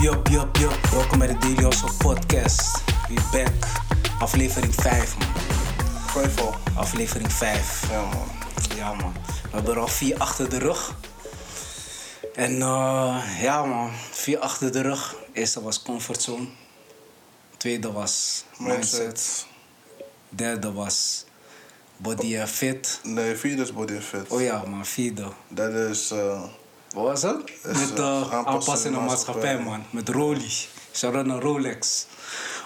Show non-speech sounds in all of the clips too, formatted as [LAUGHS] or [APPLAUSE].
yup, yup, yup. Welkom bij de Daily Hustle podcast. We back. Aflevering 5, man. Al. Aflevering 5. Ja, man. Ja, man. We hebben er al vier achter de rug. En eh, ja, man. Vier achter de rug. Eerste was comfortzone. Tweede was mindset. Mindset. Derde was body and fit. Nee, vierde is body and fit. Oh ja, man. Vierde. Derde is... eh, Wat was dat? Met uh, aanpassen aanpassen in de maatschappij, man. Met Roly. Shout-out naar Rolex.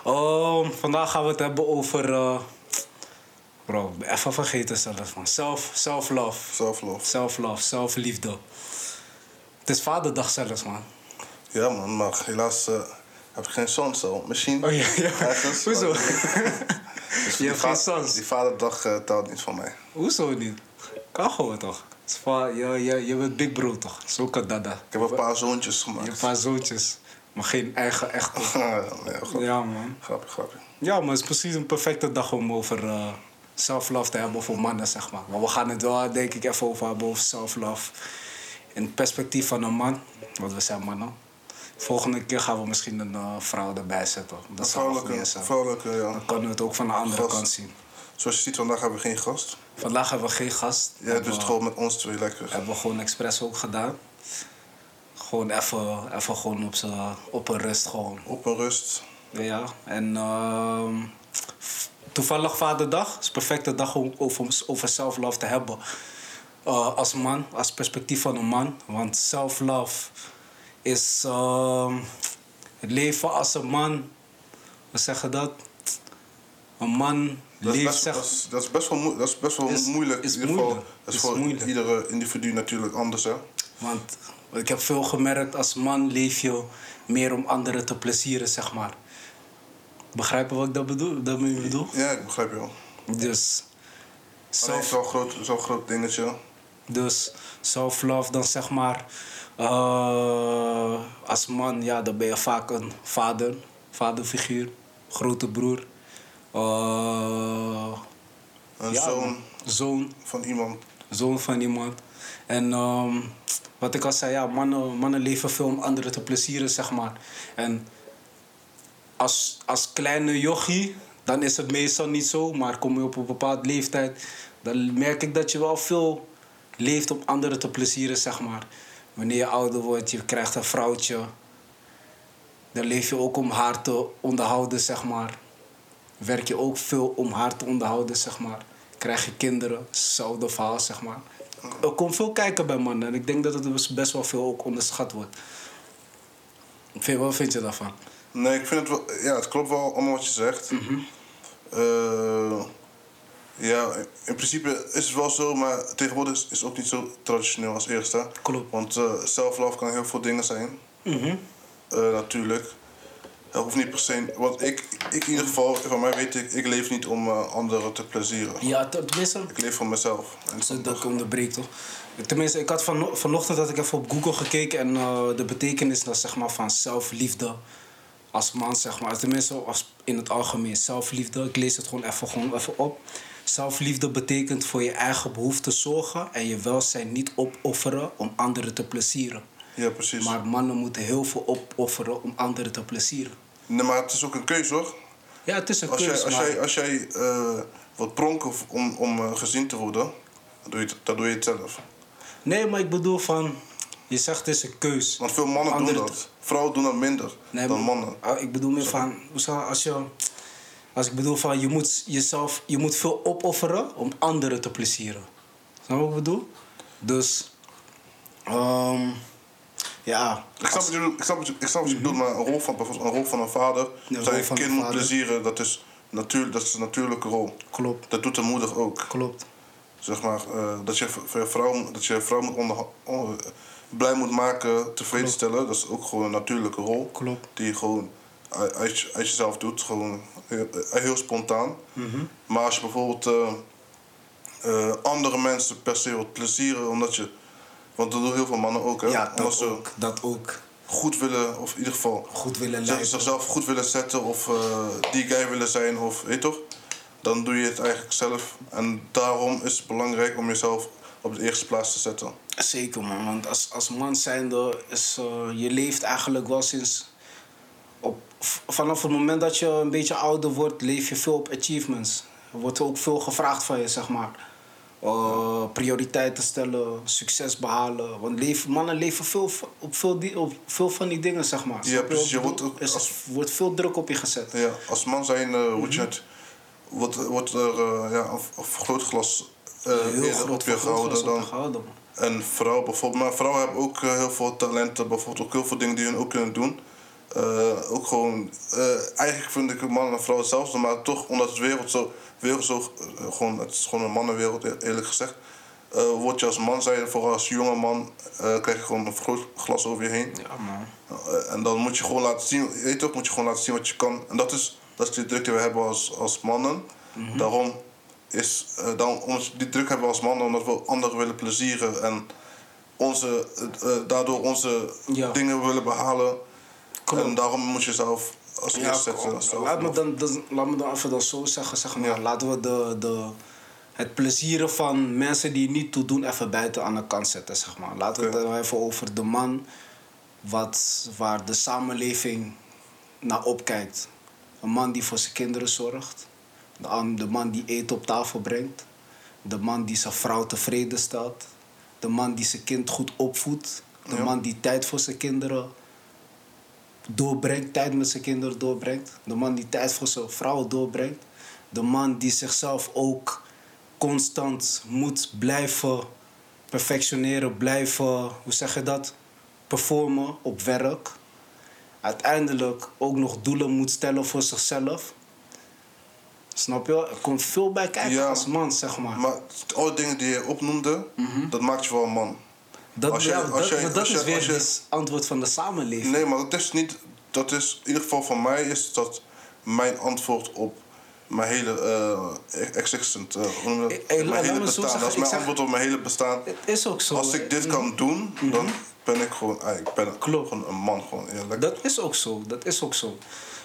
Um, vandaag gaan we het hebben over... eh, bro, ik ben even vergeten zelfs, man. Self, self-love. self-love. Self-love, zelfliefde. Het is vaderdag zelfs, man. Ja, man. Maar helaas eh, heb ik geen zoon zo. Misschien. Oh ja, ja. Ergens, Hoezo? [LAUGHS] Dus Je hebt geen sons? Die vaderdag eh, telt niet van mij. Hoezo niet? Kan gewoon toch? Het is va- je, je, je bent big bro toch? Zo kan dada. Ik heb een paar zoontjes Je hebt gemaakt. een paar zoontjes. Maar geen eigen echte. [LAUGHS] nee. Ja, man. Grapje, grapje. Ja, maar het is precies een perfecte dag om over eh self-love te hebben voor mannen, zeg maar. Maar we gaan het wel, denk ik, even over hebben over self-love. In het perspectief van een man, want we zijn mannen. Volgende keer gaan we misschien een eh, vrouw erbij zetten. Dat zou goed Vrouwelijke, zijn. vrouwelijke, ja. Dan kunnen we het ook van de andere Gast. kant zien. Zoals je ziet, vandaag hebben we geen gast. Vandaag hebben we geen gast. Ja, dus het gewoon met ons twee lekker. hebben we gewoon expres ook gedaan. Gewoon even, even gewoon op, op een rust gewoon. Op een rust. Ja, en ehm, toevallig Vaderdag. Het is een perfecte dag om over, over self-love te hebben. Eh, als man, als perspectief van een man. Want self-love is ehm, het leven als een man. We zeggen dat. Een man Dat is, best, dat, is, dat is best wel, dat is best wel Is- moeilijk. is in ieder geval. Dat is voor moeilijk. iedere individu natuurlijk anders, hè? Want ik heb veel gemerkt, als man leef je meer om anderen te plezieren, zeg maar. Begrijpen wat ik dat bedoel? Dat ik bedoel? Ja, ik begrijp je wel. Dus self, zo'n groot, zo'n groot dingetje. dus self-love, dan zeg maar... eh, als man, ja, dan ben je vaak een vader, vaderfiguur, grote broer. Eh, Een ja, zoon zoon, van iemand. zoon van iemand. En ehm, wat ik al zei, ja, mannen, mannen leven veel om anderen te plezieren, zeg maar. En als, als kleine jochie, dan is het meestal niet zo. Maar kom je op een bepaalde leeftijd, dan merk ik dat je wel veel leeft om anderen te plezieren, zeg maar. Wanneer je ouder wordt, je krijgt een vrouwtje. Dan leef je ook om haar te onderhouden, zeg maar. Werk je ook veel om haar te onderhouden, zeg maar. Krijg je kinderen, hetzelfde verhaal, zeg maar. Er komt veel kijken bij mannen en ik denk dat het dus best wel veel ook onderschat wordt. Vind- Wat vind je daarvan? Nee, ik vind het wel... Ja, het klopt wel allemaal wat je zegt. Mhm. Eh, ja, in principe is het wel zo, maar tegenwoordig is het ook niet zo traditioneel als eerst, hè? Klopt. Want eh self-love kan heel veel dingen zijn. Mhm. Eh, natuurlijk. Het hoeft niet per se... Want ik, ik in ieder geval, van mij weet ik, ik leef niet om eh, anderen te plezieren. Ja, ten- tenminste, Ik leef voor mezelf. En Zo dat ik onderbreek toch? Tenminste, ik had van, vanochtend had ik even op Google gekeken en eh, de betekenis dat, zeg maar, van zelfliefde als man, zeg maar. Tenminste, als in het algemeen zelfliefde. Ik lees het gewoon even, gewoon even op. Zelfliefde betekent voor je eigen behoeften zorgen en je welzijn niet opofferen om anderen te plezieren. Ja, precies. Maar mannen moeten heel veel opofferen om anderen te plezieren. Nee, maar het is ook een keuze, hoor. Ja, het is een Als jij, keuze, als maar... jij, als jij eh, wat pronken om, om eh, gezien te worden, dan doe, je het, dan doe je het zelf. Nee, maar ik bedoel van... Je zegt het is een keus. Want veel mannen doen dat. Vrouwen doen dat minder Nee, dan mannen. Ah, Ik bedoel meer van, als je, als ik bedoel van, je moet jezelf, je moet veel opofferen om anderen te plezieren. Snap je wat ik bedoel? Dus, ehm, ja. Ik snap, wat je, ik snap, je, ik snap wat je bedoelt, maar een rol van, bijvoorbeeld een rol van een vader, dat je kind moet vader. plezieren, dat is, natuur, dat is een natuurlijke rol. Klopt, Dat doet de moeder ook. klopt. Zeg maar, eh, dat je voor je vrouw, dat je je vrouw moet onder, on- blij moet maken, tevreden stellen, dat is ook gewoon een natuurlijke rol. Klopt. Die je gewoon uit, uit je- uit jezelf doet, gewoon heel, heel spontaan. Mhm. Maar als je bijvoorbeeld eh, eh, andere mensen per se wilt plezieren, omdat je. Want dat doen heel veel mannen ook, hè? Ja, dat ze ook, dat ook. goed willen, of in ieder geval Goed willen lijken. zichzelf goed willen zetten, of eh, die guy willen zijn, of weet toch? Dan doe je het eigenlijk zelf. En daarom is het belangrijk om jezelf op de eerste plaats te zetten. Zeker man, want als, als man zijnde is, eh, je leeft eigenlijk wel sinds v- vanaf het moment dat je een beetje ouder wordt, leef je veel op achievements. Er wordt ook veel gevraagd van je, zeg maar. Eh, prioriteiten stellen, succes behalen. Want leven, mannen leven veel, op, veel die, op veel van die dingen, zeg maar. Ja, precies. Je wordt? Er wordt veel druk op je gezet. Ja, als man zijn, eh hoe je Mhm. het, wordt, wordt er eh, ja, een, vergrootglas eh eerder op je gehouden dan je gehouden, man. een vrouw bijvoorbeeld. Maar vrouwen hebben ook eh, heel veel talenten, bijvoorbeeld ook heel veel dingen die hun ook kunnen doen. Eh, ook gewoon, eh, eigenlijk vind ik een man en vrouw hetzelfde, maar toch omdat het wereld zo, wereld zo eh, gewoon, het is gewoon een mannenwereld e- eerlijk gezegd. word je als man zijn, vooral als jonge man, krijg je gewoon een vergrootglas over je heen. Ja, man. En dan moet je gewoon laten zien, je weet toch, moet je gewoon laten zien wat je kan. En dat is, dat is die druk die we hebben als, als mannen. Daarom is, dan, ons, die druk hebben we als mannen omdat we anderen willen plezieren en onze, daardoor onze Ja. dingen willen behalen. Klopt. En daarom moet je zelf als Ja, eerste zetten. laat, me dan, dan, laat me dan even dan zo zeggen, zeg maar. Ja. Laten we de, de, het plezieren van mensen die niet toe doen even buiten aan de kant zetten, zeg maar. Laten we het dan even over de man wat, waar de samenleving naar opkijkt. Een man die voor zijn kinderen zorgt. De, de man die eten op tafel brengt. De man die zijn vrouw tevreden stelt. De man die zijn kind goed opvoedt. De Ja. man die tijd voor zijn kinderen doorbrengt, tijd met zijn kinderen doorbrengt. De man die tijd voor zijn vrouw doorbrengt. De man die zichzelf ook constant moet blijven perfectioneren, blijven, hoe zeg je dat, performen op werk. Uiteindelijk ook nog doelen moet stellen voor zichzelf. Snap je? Er komt veel bij kijken Ja. als man, zeg maar. Maar alle dingen die je opnoemde, dat maakt je wel een man. Dat als je- ja, als dat, jij- maar dat als je- is weer het antwoord van de samenleving. Nee, maar dat is niet. Dat is in ieder geval van mij is dat mijn antwoord op mijn hele eh existent. eh? Eh, mijn hele bestaan. zeggen, dat is mijn zeg- antwoord op mijn hele bestaan. Het is ook zo. Als ik dit kan doen, dan ben ik gewoon, ik ben Klopt. gewoon een man. Gewoon, eerlijk. Dat is ook zo, dat is ook zo.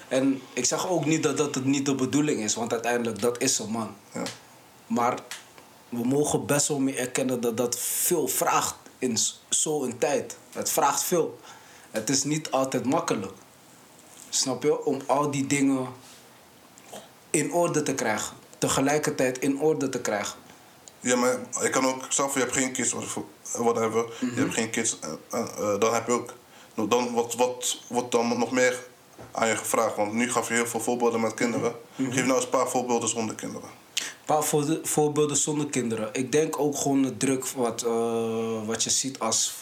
En ik zeg ook niet dat dat het niet de bedoeling is, want uiteindelijk dat is een man. Ja. Maar we mogen best wel meer erkennen dat dat veel vraagt in zo'n tijd. Het vraagt veel. Het is niet altijd makkelijk. Snap je? Om al die dingen in orde te krijgen. Tegelijkertijd in orde te krijgen. ja, maar je kan ook, zelf je hebt geen kids, of whatever, Mhm. je hebt geen kids, eh, eh, eh, dan heb je ook, nou, dan wat, wat wordt dan nog meer aan je gevraagd? Want nu gaf je heel veel voorbeelden met kinderen. Mhm. Geef nou eens een paar voorbeelden zonder kinderen. Paar voorbeelden zonder kinderen. Ik denk ook gewoon de druk wat, eh, wat je ziet als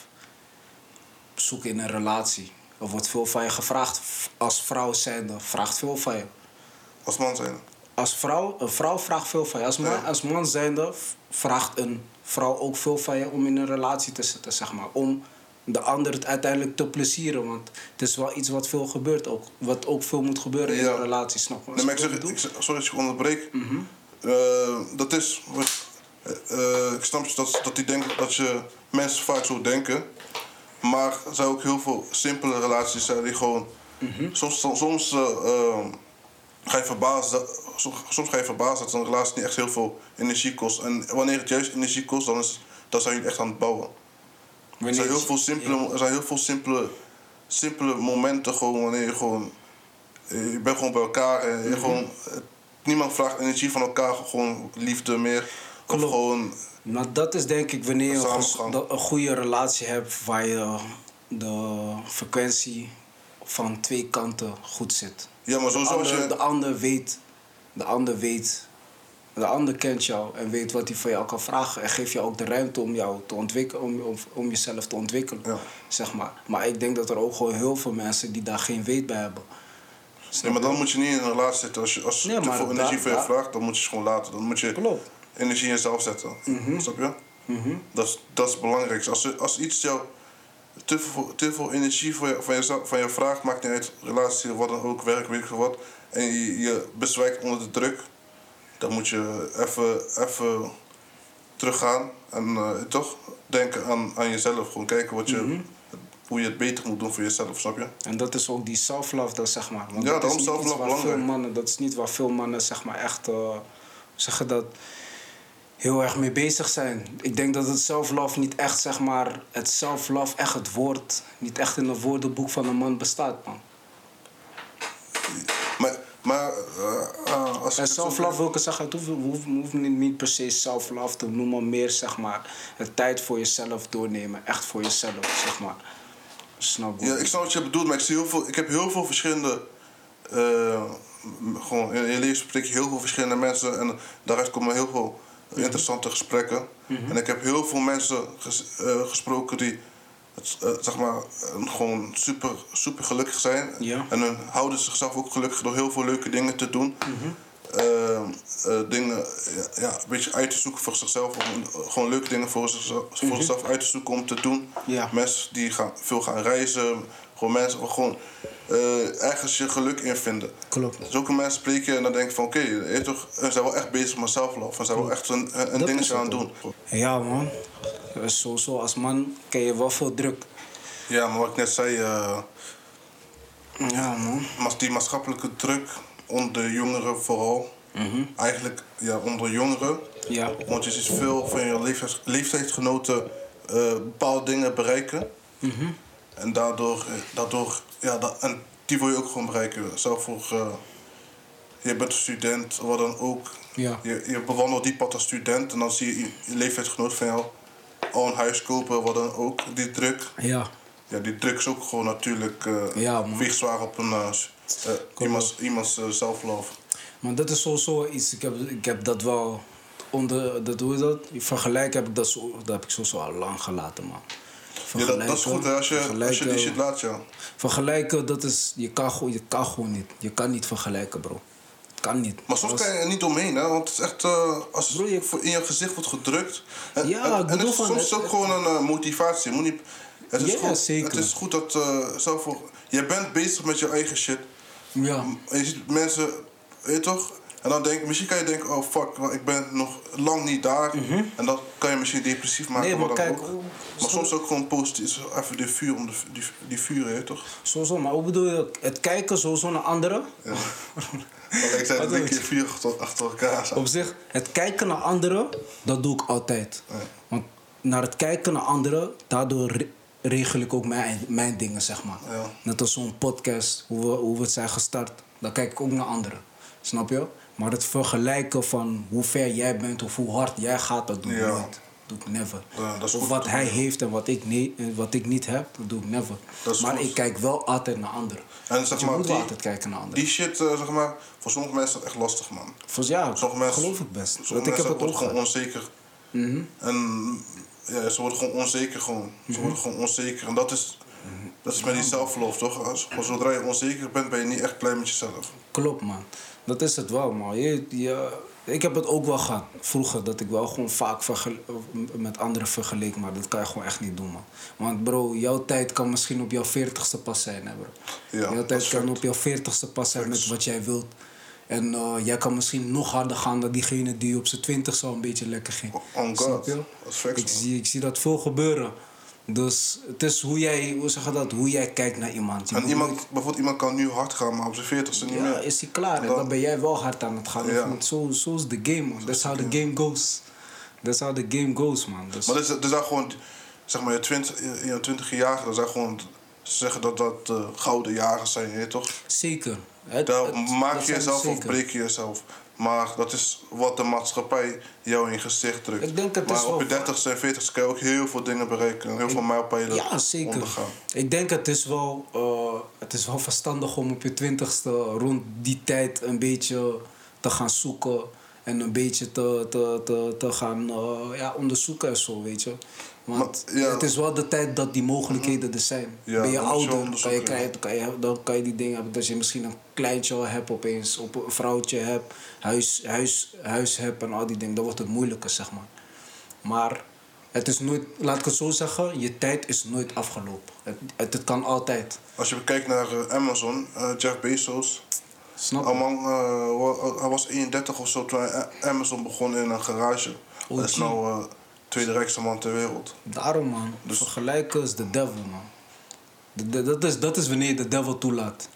zoeken in een relatie. Er wordt veel van je gevraagd. Als vrouw zijnde vraagt veel van je. Als man zijn. Als vrouw, een vrouw vraagt veel van je. Als man, Ja. als man zijnde vraagt een vrouw ook veel van je om in een relatie te zitten, zeg maar. Om de ander het uiteindelijk te plezieren. Want het is wel iets wat veel gebeurt ook. Wat ook veel moet gebeuren in een relatie, snap je? wat Nee, maar ik zeg, sorry dat je onderbreek. Eh, dat is. wat- eh, ik snap dat, dat die denken dat je mensen vaak zo denken. Maar er zijn ook heel veel simpele relaties zijn die gewoon. Mhm. Soms, soms eh, eh, ga je verbazen, dat- soms, soms ga je verbazen dat een relatie niet echt heel veel energie kost. En wanneer het juist energie kost, dan, is, dan zijn jullie echt aan het bouwen. Er zijn heel veel simpele, er zijn heel veel simpele, simpele momenten gewoon wanneer je gewoon. eh, Je bent gewoon bij elkaar en Mhm. je gewoon. Niemand vraagt energie van elkaar, gewoon liefde meer. Of gewoon. Dat is denk ik wanneer je een, goede relatie hebt waar je de frequentie van twee kanten goed zit. Ja, maar De sowieso als ander, je. de ander weet, de ander weet, de ander kent jou en weet wat hij van jou kan vragen en geeft jou ook de ruimte om jou te ontwikkelen, om, om, om jezelf te ontwikkelen, Ja. zeg maar. Maar ik denk dat er ook gewoon heel veel mensen die daar geen weet bij hebben. Nee, maar dan moet je niet in een relatie zitten. Als je als Nee, te veel energie van je vraagt, dan moet je ze gewoon laten. Dan moet je Klopt. energie in jezelf zetten. Snap je? Mhm. Dat is, dat is het belangrijkste. Als, als iets jou te veel, te veel energie van je, van, jezelf, van je vraagt, maakt niet uit, relatie, wat dan ook, werk, weet ik veel wat, en je, je bezwijkt onder de druk, dan moet je even, even teruggaan en eh, toch denken aan, aan jezelf. Gewoon kijken wat je, Mhm. Hoe je het beter moet doen voor jezelf, snap je? En dat is ook die self-love, dan zeg maar. Want Ja, dat is daarom self-love veel mannen, dat is niet waar veel mannen zeg maar echt, eh, hoe zeg je dat, heel erg mee bezig zijn. Ik denk dat het self-love niet echt, zeg maar, het self-love echt het woord, niet echt in het woordenboek van een man bestaat, man. Maar, maar eh, eh, als En zo- self-love wil ik zeggen, het hoeft, hoeft, hoeft niet, niet per se self-love te noemen, maar meer zeg maar het tijd voor jezelf doornemen. Echt voor jezelf, zeg maar. Snap? Ja, ik snap wat je bedoelt, maar ik, zie heel veel, ik heb heel veel verschillende. eh, gewoon in je leven spreek je heel veel verschillende mensen en daaruit komen heel veel interessante gesprekken. En ik heb heel veel mensen ges- eh, gesproken die het, eh, zeg maar, gewoon super, super gelukkig zijn. Ja. En hun houden zichzelf ook gelukkig door heel veel leuke dingen te doen. Eh, eh, dingen ja, een beetje uit te zoeken voor zichzelf. Om, eh, gewoon leuke dingen voor zichzelf, voor zichzelf uit te zoeken om te doen. Ja. Mensen die gaan, veel gaan reizen. Gewoon mensen die gewoon ergens je geluk in vinden. Klopt. Zulke mensen spreek je en dan denk je van oké, okay, toch, ze zijn wel echt bezig met zelflove. Ze zijn wel echt een, een, Dat dingetje aan het doen. Ja man, sowieso als man ken je wel veel druk. Ja, maar wat ik net zei, Ja man. die maatschappelijke druk onder jongeren vooral. Eigenlijk ja, onder jongeren. Ja. Want je ziet veel van je leeftijds, leeftijdsgenoten eh, bepaalde dingen bereiken. En daardoor, eh, daardoor ja, da- en die wil je ook gewoon bereiken. Zelf voor, eh, je bent een student, wat dan ook. Ja. Je, je bewandelt die pad als student en dan zie je je, leeftijdsgenoot van jou al een huis kopen, wat dan ook. Die druk, Ja. ja, die druk is ook gewoon natuurlijk Ja, weegt zwaar op een, eh, eh, iemands, iemands eh, zelflove. Maar dat is sowieso iets, ik heb, ik heb dat wel onder, dat, hoe is dat? Vergelijk heb ik dat, zo, dat heb ik sowieso al lang gelaten man. Ja, dat, dat is goed hè, als je, als je die shit laat, ja. Vergelijken, dat is, je kan, gewoon- je kan gewoon niet. Je kan niet vergelijken bro. Het kan niet. Maar soms Als- kan je er niet omheen, hè? Want het is echt uh, als Bro, je- het in je gezicht wordt gedrukt. En, Ja, en, ik en bedoel het is, van, soms is het- het ook gewoon een uh, motivatie. Moet niet, het, is Ja, goed, zeker. het is goed dat uh, zelf. Je bent bezig met je eigen shit. Ja. Je ziet mensen, weet je toch? En dan denk misschien kan je denken, oh fuck, ik ben nog lang niet daar. En dan kan je misschien depressief maken. Mhm. Nee, maar kijk, ook. Maar soms ook gewoon positief. Even die vuur om de, die, die vuur, hè, toch? Sowieso, maar hoe bedoel je? Het kijken sowieso naar anderen. Ja. Want ik zei doe je? keer vuur achter, elkaar. zo. Op zich, het kijken naar anderen, dat doe ik altijd. Ja. Want naar het kijken naar anderen, daardoor regel ik ook mijn, mijn dingen, zeg maar. Ja. Net als zo'n podcast, hoe we, hoe we het zijn gestart, dan kijk ik ook naar anderen. Snap je? Maar het vergelijken van hoe ver jij bent of hoe hard jij gaat, dat doe ik Ja. nooit. Dat doe ik never. Ja, dat is of wat hij heeft en wat ik, nee, eh, wat ik niet heb, dat doe ik never. Maar goed. ik kijk wel altijd naar anderen. En zeg Want je maar, moet die- altijd kijken naar anderen. Die shit, eh, zeg maar, voor sommige mensen is dat echt lastig, man. Volgens ja, Sommige mensen, geloof ik best. Want ik heb het ook gewoon onzeker. Mhm. En ja, ze worden gewoon onzeker gewoon. Ze Mhm. worden gewoon onzeker. En dat is, dat is met die zelfverlof, toch? Als, als zodra je onzeker bent, ben je niet echt blij met jezelf. Klopt, man. Dat is het wel, man. Je, je, ik heb het ook wel gehad vroeger, dat ik wel gewoon vaak met anderen vergeleek, maar dat kan je gewoon echt niet doen, man. Want bro, jouw tijd kan misschien op jouw veertigste pas zijn, hè, bro. Ja, jouw tijd kan op jouw veertigste pas zijn met wat jij wilt. En eh, jij kan misschien nog harder gaan dan diegene die op zijn twintigste al een beetje lekker ging. On God. Dat is facts, ik, zie, ik zie dat veel gebeuren. Dus het is hoe jij, hoe zeg je dat, hoe jij kijkt naar iemand. Je En iemand, bijvoorbeeld iemand kan nu hard gaan, maar op zijn veertigste niet ja, meer. is hij klaar. En Dan- dan ben jij wel hard aan het gaan. Ja. Want Zo, zo is de game, man. That's how the game goes. That's how the game goes, man. Dus, Maar dat is, dat is dan gewoon, zeg maar, je 20, je- 20 jaren, dat zijn gewoon, ze zeggen dat dat eh, gouden jaren zijn, je toch? zeker. Het- Daar het- maak je jezelf of breek je jezelf. Maar dat is wat de maatschappij jou in gezicht drukt. Ik denk het maar is op je 30ste en 40ste kan je ook heel veel dingen bereiken. En heel veel mijlpalen Ja, zeker. ondergaan. Ik denk het is wel, eh, het is wel verstandig om op je twintigste rond die tijd een beetje te gaan zoeken. En een beetje te, te, te, te gaan eh, ja, onderzoeken en zo, weet je. Want Maar, ja. het is wel de tijd dat die mogelijkheden er zijn. Ja, ben je ouder, kan je, krijgen, kan je, dan kan je die dingen hebben. Dat je misschien een kleintje al hebt opeens, op een vrouwtje hebt, huis, huis, huis hebt en al die dingen. Dan wordt het moeilijker, zeg maar. Maar het is nooit, laat ik het zo zeggen, je tijd is nooit afgelopen. Het, het, het kan altijd. Als je kijkt naar eh, Amazon, eh, Jeff Bezos. Snap? Alman, eh, hij was 31 of zo toen hij Amazon begon in een garage. Hij is nou tweede rijkste man ter wereld. Daarom, man. Dus- Vergelijken is de devil, man. De, de- dat, is, dat is wanneer je de devil toelaat.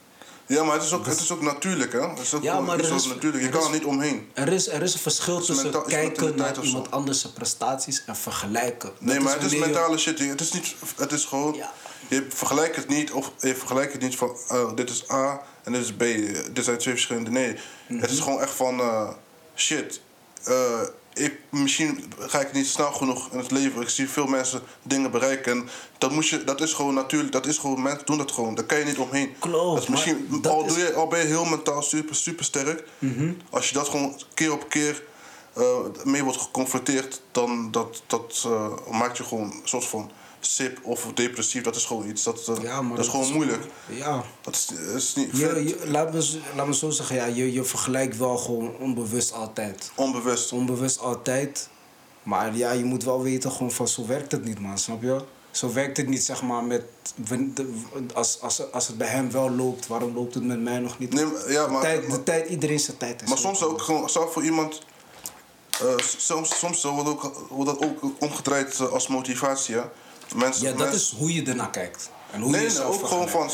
Ja, maar het is ook, het is ook natuurlijk, hè? Het is ook Ja, maar is- natuurlijk. Je er kan is- er niet omheen. Er is, er is een verschil tussen menta- kijken naar iemand anders zijn prestaties en vergelijken. Nee, Dat maar het is je- mentale shit. Het is niet, het is gewoon, Ja. je vergelijkt het niet of je vergelijkt het niet van, oh, dit is A en dit is B. Dit zijn twee verschillende. Nee, het is gewoon echt van, eh, shit. eh, ik, misschien ga ik niet snel genoeg in het leven. Ik zie veel mensen dingen bereiken. En dat, moet je, dat is gewoon natuurlijk. Dat is gewoon, mensen doen dat gewoon. Daar kan je niet omheen. Klopt, Dat is misschien, dat al, is- Mhm. doe je, al ben je heel mentaal super, super sterk. Als je dat gewoon keer op keer eh, mee wordt geconfronteerd, dan dat, dat eh, maakt je gewoon een soort van sip of depressief. Dat is gewoon iets. Dat, Ja, maar dat is gewoon moeilijk. Ja. Dat is, is niet Je, je, laat, me, zo- laat me zo zeggen, ja, je, je vergelijkt wel gewoon onbewust altijd. onbewust. Onbewust altijd. Maar ja, je moet wel weten gewoon van zo werkt het niet, man. Snap je? Zo werkt het niet, zeg maar, met... Als, als, als het bij hem wel loopt, waarom loopt het met mij nog niet? Nee, maar- de, tijd, de tijd, iedereen zijn tijd is maar soms ook gewoon, voor iemand. eh, soms soms wordt, ook, wordt dat ook omgedraaid eh, als motivatie. Hè? Mensen, Ja, dat mensen- is hoe je ernaar kijkt. En hoe Nee, je nee, ook gewoon van.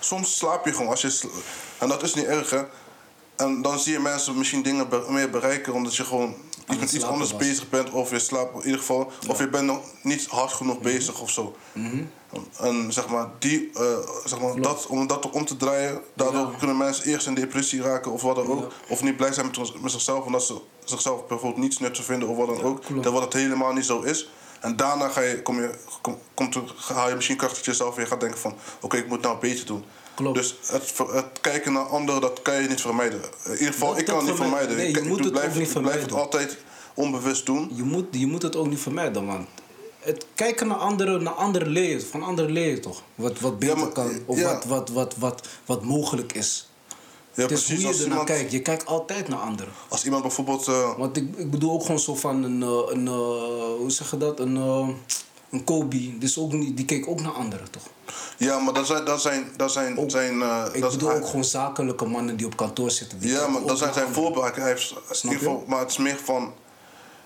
Soms slaap je gewoon als je. sla- En dat is niet erg, hè? En dan zie je mensen misschien dingen be- meer bereiken omdat je gewoon iets met iets anders was. bezig bent. Of je slaapt in ieder geval. Of je bent nog niet hard genoeg bezig of zo. Mhm. En zeg maar, die, eh, zeg maar dat, om dat om te draaien, daardoor Ja. kunnen mensen eerst in depressie raken of wat dan ook. Ja. Of niet blij zijn met, zichzelf omdat ze zichzelf bijvoorbeeld niets nuttig vinden of wat dan ook. Terwijl het helemaal niet zo is. En daarna ga je, kom je, kom, komt haal je misschien kracht dat je zelf weer gaat denken van... oké, ik moet nou beter doen. Klopt. Dus het, het kijken naar anderen, dat kan je niet vermijden. In ieder geval, Dat- ik kan het niet vermij- vermijden. nee, je ik moet het ook blijf, niet ik blijf het altijd onbewust doen. Je moet, je moet het ook niet vermijden, want het kijken naar anderen, naar anderen leer je, van anderen leer je toch? Wat, wat beter maar- kan, of ja. wat, wat, wat, wat, wat mogelijk is. Ja, het is hoe je kijkt. Je kijkt altijd naar anderen. als iemand bijvoorbeeld... eh, Want ik, ik bedoel ook gewoon zo van een, eh, een eh, hoe zeg je dat? Een, een Kobe, dus ook niet, die keek ook naar anderen toch? ja, maar dat zijn... Dat zijn, dat zijn, Ook- zijn Ik dat bedoel ook gewoon zakelijke mannen die op kantoor zitten. die Ja, maar dat zijn zijn voorbeelden. Hij heeft, geval, maar het is meer van...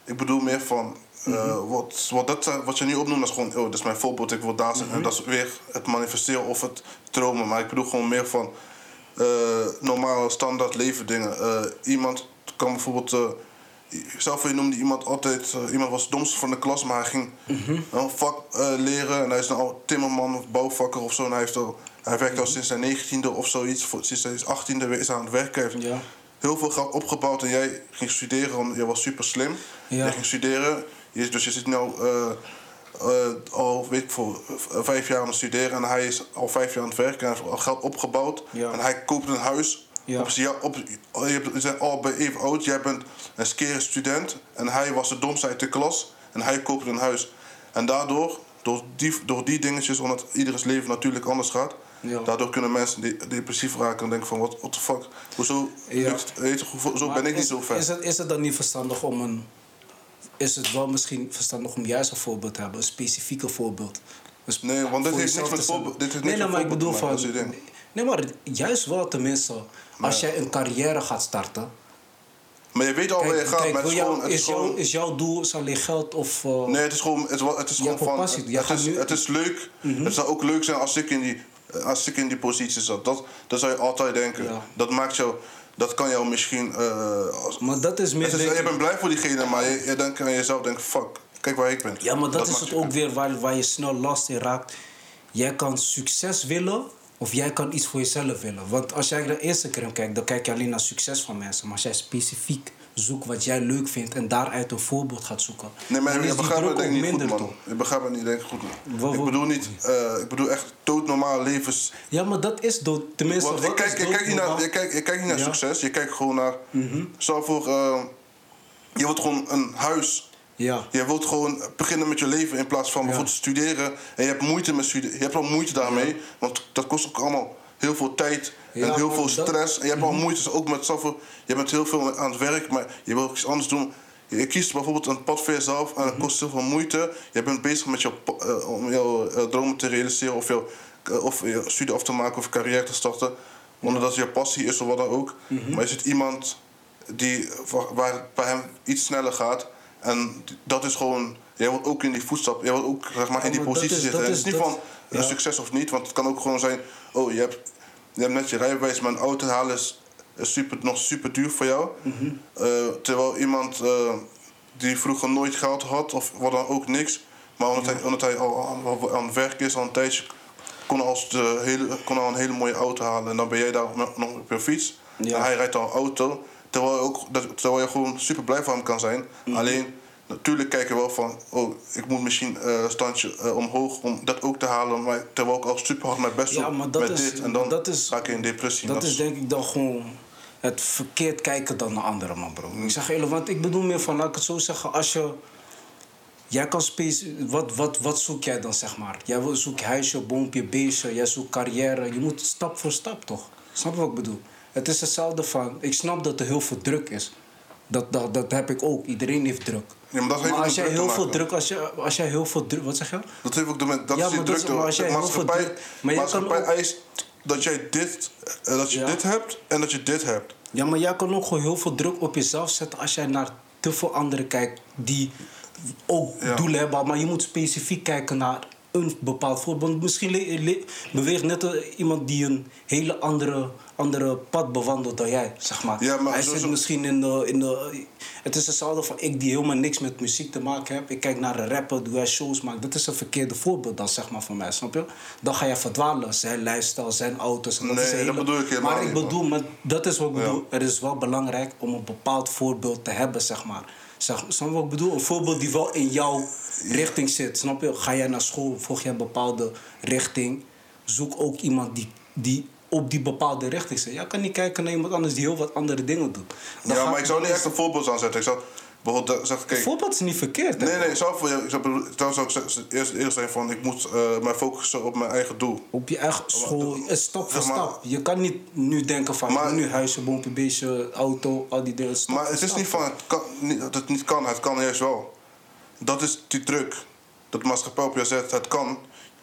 Ik bedoel meer van... Mhm. wat, wat, dat, wat je nu opnoemt, dat is gewoon... Oh, dat is mijn voorbeeld, ik wil daar zijn. Mhm. En dat is weer het manifesteren of het dromen. Maar ik bedoel gewoon meer van... eh, normale, standaard leven dingen. Eh, iemand kan bijvoorbeeld... eh, zelf je noemde iemand altijd... eh, iemand was het domste van de klas, maar hij ging Mhm. een vak eh, leren. En hij is nou timmerman of bouwvakker of zo. En hij, heeft al, hij werkt al sinds zijn negentiende of zoiets. Sinds zijn achttiende is hij aan het werken. Heeft Ja. heel veel geld opgebouwd. En jij ging studeren, want jij was super slim. Ja. Jij ging studeren. Je, dus je zit nu al, weet ik veel, v- vijf jaar aan het studeren. En hij is al vijf jaar aan het werken. En heeft al geld opgebouwd. Ja. En hij koopt een huis. Ja. Op, op, je hebt- je bent al bij even oud. Jij bent een skere student. En hij was de domste uit de klas. En hij koopt een huis. En daardoor, door die, door die dingetjes, omdat ieders leven natuurlijk anders gaat. Ja. Daardoor kunnen mensen de- depressief raken en denken van, wat what the fuck? Hoezo, Ja. lukt- zo ben ik niet zo ver? Is het, is het dan niet verstandig om een. Is het wel misschien verstandig om juist een voorbeeld te hebben, een specifieke voorbeeld? Sp- Nee, want dit heeft niks met voorbeeld- dit heeft Nee, maar ik bedoel van. is Nee, maar juist wel tenminste. Als jij een carrière gaat starten. Maar je weet al waar je gaat, kijk maar het wil is jou- gewoon... Het is, is jouw, is doel is alleen geld of. eh, nee, het is gewoon, het is, het is gewoon van... passie. Het, is, nu- Mhm. het is leuk. Het zou ook leuk zijn als ik in die, als ik in die positie zat. Dat, dat zou je altijd denken. Ja. Dat maakt jou... Dat kan jou misschien... eh, als, Maar dat is meer. is, denk je bent blij voor diegene, maar je, je denkt aan jezelf, denkt fuck, kijk waar ik ben. Ja, maar dat, is het ook weer waar, waar je snel last in raakt. Jij kan succes willen of jij kan iets voor jezelf willen. Want als jij naar Instagram kijkt, dan kijk je alleen naar succes van mensen. Maar als jij specifiek zoekt wat jij leuk vindt en daaruit een voorbeeld gaat zoeken. Nee, maar je begrijpt me druk denk ik niet goed, man. Je begrijpt me niet denk ik goed, man. Ik bedoel niet... eh, ik bedoel echt doodnormaal levens... Ja, maar dat is dood. Tenminste, Want je kijkt niet naar, niet Ja. Mhm. succes, je kijkt gewoon naar... Stel voor, eh, je wilt gewoon een huis. Ja. Je wilt gewoon beginnen met je leven in plaats van bijvoorbeeld studeren. En je hebt moeite met studeren. Je hebt al moeite daarmee, want dat kost ook allemaal heel veel tijd Ja, en heel veel Mhm. stress. En je hebt al moeite ook met zoveel. Je bent heel veel aan het werk, maar je wil ook iets anders doen. Je kiest bijvoorbeeld een pad voor jezelf en dat Mhm. kost heel veel moeite. Je bent bezig met jouw, pa- eh, om jouw eh, dromen te realiseren of, jouw, eh, of je studie af te maken of carrière te starten. Omdat dat je passie is of wat dan ook. Mhm. Maar je ziet iemand die, waar- bij hem iets sneller gaat. En dat is gewoon, jij wilt ook in die voetstap, jij wilt ook zeg maar, Ja, in die positie is- zitten. is- het is niet dat- van ja. succes of niet, want het kan ook gewoon zijn, oh je hebt je hebt net je rijbewijs, maar een auto halen is, is super, nog super duur voor jou. Mhm. Eh, terwijl iemand eh, die vroeger nooit geld had, of wat dan ook niks, maar omdat, hij, omdat hij al aan, het werk is al een tijdje, kon als de hele, kon al een hele mooie auto halen. En dan ben jij daar nog op je fiets. Ja. En hij rijdt al een auto. Terwijl je, ook, dat, terwijl je gewoon super blij van hem kan zijn. Mhm. Alleen, natuurlijk kijk je wel van... Oh, ik moet misschien eh, een standje eh, omhoog om dat ook te halen. Maar terwijl ik al super hard mijn best Ja, doe met is- dit. En dan dat is- raak je in depressie. Dat is denk ik dan gewoon het verkeerd kijken dan naar anderen, man, bro. Ik zeg eerlijk, want ik bedoel meer van, laat ik het zo zeggen, als je... Jij kan speci- wat, wat, wat zoek jij dan, zeg maar? Jij wil zoek huisje, boompje, beestje, jij zoekt carrière. Je moet stap voor stap, toch? Snap je wat ik bedoel? Het is hetzelfde van, ik snap dat er heel veel druk is. Dat, dat, dat heb ik ook. Iedereen heeft druk. Ja, maar dat heeft als jij heel veel druk, als, je, als jij heel veel druk, wat zeg je? Dat heeft ook de, dat Ja, is die drukte. maar als jij De heel veel maatschappij, druk- maar maatschappij eist dat jij dit, eh, dat je Ja. dit hebt en dat je dit hebt. Ja, maar jij kan ook gewoon heel veel druk op jezelf zetten als jij naar te veel anderen kijkt die ook Ja. doelen hebben. Maar je moet specifiek kijken naar een bepaald voorbeeld. Misschien beweegt net iemand die een hele andere, andere pad bewandelt dan jij, zeg maar. Ja, maar Hij zo- zit zo- misschien in de, in de... Het is hetzelfde van ik die helemaal niks met muziek te maken heb. Ik kijk naar een rapper, die hij shows maakt. Dat is een verkeerde voorbeeld dan, zeg maar, voor mij, snap je? Dan ga je verdwalen. Zijn lifestyle, zijn auto's. En dat Nee, is dat bedoel ik helemaal Maar ik bedoel, maar dat is wat ik Ja. bedoel. Het is wel belangrijk om een bepaald voorbeeld te hebben, zeg maar. Zeg, snap je wat ik bedoel? Een voorbeeld die wel in jouw richting zit. Snap je? Ga jij naar school, volg jij een bepaalde richting. Zoek ook iemand die, die op die bepaalde richting zit. Jij kan niet kijken naar iemand anders die heel wat andere dingen doet. Dan ja, maar ik zou niet echt een voorbeeld aanzetten. Ik zou bijvoorbeeld zeggen, kijk... Voorbeeld is niet verkeerd? Nee, nee, ik zou je, ik zou, dan zou ik zeggen, eerst, eerst zijn van, ik moet eh mij focussen op mijn eigen doel. Op je eigen school, eh, stap voor Zeg stap. Je kan niet nu denken van, Maar- nu huisje, boompje, beestje, auto, al die dingen. Stap Maar het is stap. niet van, het kan, niet, dat het niet kan, het kan juist wel. Dat is die druk. Dat maatschappij op je zet, het kan.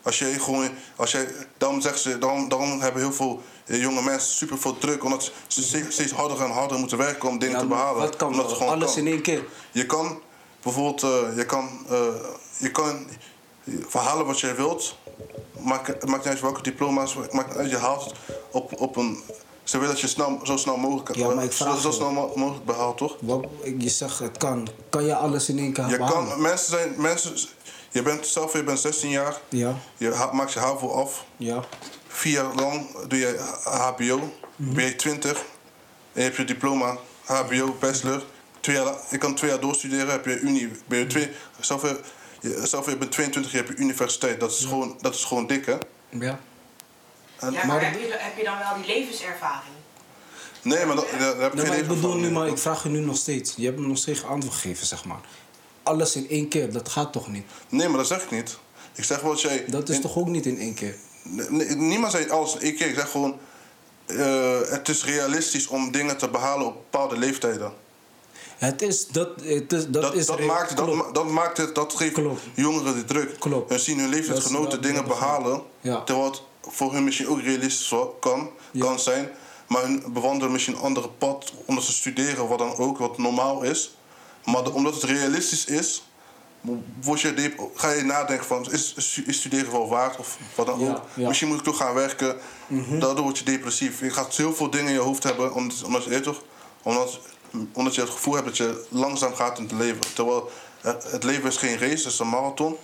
Als jij gewoon, als jij, daarom zeggen ze, daarom, daarom hebben heel veel eh, jonge mensen super veel druk. Omdat ze steeds, harder en harder moeten werken om dingen Ja, te behalen. Wat kan omdat gewoon Alles kan. in één keer. Je kan bijvoorbeeld, eh, je kan, eh, je kan verhalen wat jij wilt. Maakt maakt niet uit welke diploma's, maakt uit, je haalt op, op een... Ze willen dat je snel, zo snel mogelijk, Ja, maar ik zo, vraag zo je- snel mo- mogelijk behaalt, toch? Wat, je zegt het kan. Kan je alles in één keer Je behalen? kan, mensen zijn, mensen, je bent zelf, je bent 16 jaar, Ja, je maakt je HAVO af. ja. Vier jaar lang doe je HBO, Mhm. ben je 20 en je hebt je diploma, HBO, bachelor. Twee jaar, je kan twee jaar doorstuderen, heb je unie, ben je twee, zelf, je, je- zelf je bent 22, je hebt je universiteit. Dat is, gewoon, dat is gewoon dik, hè? Ja. En- Ja, maar, Maar- heb, je, heb je dan wel die levenservaring? nee, maar dat, daar heb ik Nee, geen maar ik leven bedoel nu, maar ik vraag je nu nog steeds. Je hebt me nog steeds antwoord gegeven, zeg maar. Alles in één keer, dat gaat toch niet? Nee, maar dat zeg ik niet. Ik zeg wel dat jij... Dat is in- toch ook niet in één keer? Nee, niemand zei alles in één keer. Ik zeg gewoon... eh, het is realistisch om dingen te behalen op bepaalde leeftijden. Het is, dat, het is, dat, Dat, is dat, maakt, dat, dat maakt het, dat geeft Klopt. jongeren de druk. Klopt. En zien hun leeftijdsgenoten dingen behalen. Ja. Terwijl het voor hun misschien ook realistisch kan, Ja. kan zijn. Maar hun bewandelen misschien een andere pad omdat ze studeren, wat dan ook, wat normaal is. Maar de- omdat het realistisch is, word je ga je nadenken van, is, is studeren wel waard of wat dan Ja, ook. ja. Mhm. Misschien moet ik toch gaan werken. Daardoor word je depressief. Je gaat heel veel dingen in je hoofd hebben, omdat, omdat, je, toch, omdat, omdat je het gevoel hebt dat je langzaam gaat in het leven. Terwijl het, het leven is geen race, het is een marathon.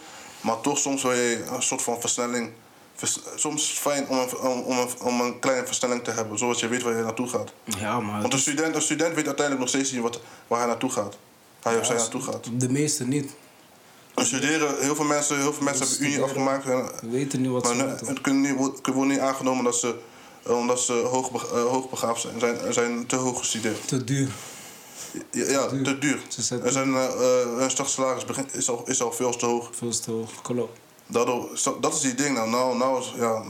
Maar toch soms wil je een soort van versnelling. vers- soms is het fijn om een, om, een, om een kleine versnelling te hebben, zodat je weet waar je naartoe gaat. Ja, maar Want een student, een student weet uiteindelijk nog steeds niet wat, waar hij naartoe gaat. Waar zij naartoe gaat. de meeste niet. En studeren, heel veel mensen, heel veel mensen hebben unie afgemaakt. En, We weten nu wat maar ze moeten. het kunnen niet, wordt- kunnen worden niet aangenomen dat ze, eh, omdat ze hoog, eh, hoogbegaafd zijn. zijn. zijn te hoog gestudeerd. Te duur. Ja, ja duur. te duur. Ze zijn Er zijn, eh, hun startsalaris is al, is al veel te hoog. Veel te hoog. Klopt. Daardoor, dat is die ding nou. Nou, nou is, ja,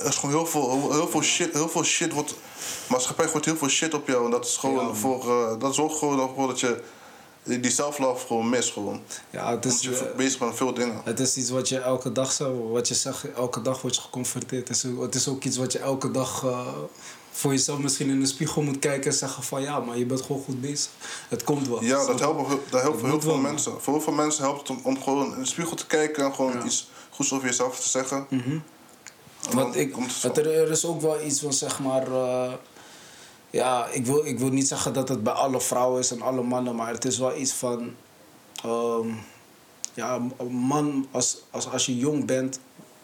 er is gewoon heel veel, heel, veel shit. Heel veel shit wordt, maatschappij gooit heel veel shit op jou. En dat is gewoon Ja, voor, eh, dat zorgt gewoon ervoor dat je die self-love gewoon mist. Gewoon. Ja, het is, je eh, bezig bent met veel dingen. het is iets wat je elke dag zou, wat je zegt, elke dag word je geconfronteerd. Het is, ook- het is ook iets wat je elke dag eh, voor jezelf misschien in de spiegel moet kijken en zeggen van ja, maar je bent gewoon goed bezig. Het komt wel. Ja, dat helpt, dat helpt voor heel veel wel, man. mensen. Voor heel veel mensen helpt het om, om gewoon in de spiegel te kijken en gewoon Ja. iets goeds over jezelf te zeggen. Mhm. Want ik, het zo. er, er is ook wel iets van zeg maar. eh, ja, ik wil, ik wil niet zeggen dat het bij alle vrouwen is en alle mannen, maar het is wel iets van. ehm, ja, man, als, als, als je jong bent,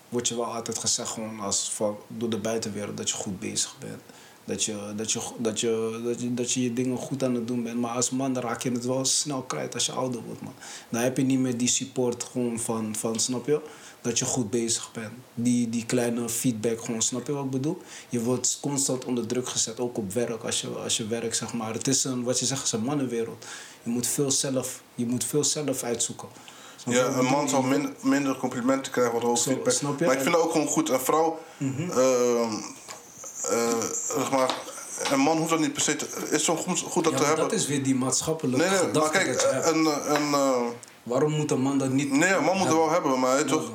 wordt je wel altijd gezegd gewoon als van, door de buitenwereld dat je goed bezig bent. Dat je, dat, je, dat, je, dat, je, dat je je dingen goed aan het doen bent. Maar als man raak je het wel snel kwijt als je ouder wordt, man. Dan heb je niet meer die support gewoon van, van snap je? Dat je goed bezig bent. Die, die kleine feedback gewoon, snap je wat ik bedoel? Je wordt constant onder druk gezet, ook op werk. Als je, als je werkt, zeg maar. Het is een, wat je zegt, is een mannenwereld. Je moet veel zelf, je moet veel zelf uitzoeken. Ja, een man zal min- minder complimenten krijgen, wat Zo, feedback. snap je? Maar ik vind het ook gewoon goed. Een vrouw, ehm, eh, zeg maar, een man hoeft dat niet per se te... is zo goed, goed dat Ja, te hebben. dat is weer die maatschappelijke nee, nee, maar kijk, een, een, eh, Waarom moet een man dat niet... nee, een man moet het wel hebben? maar Ja. toch...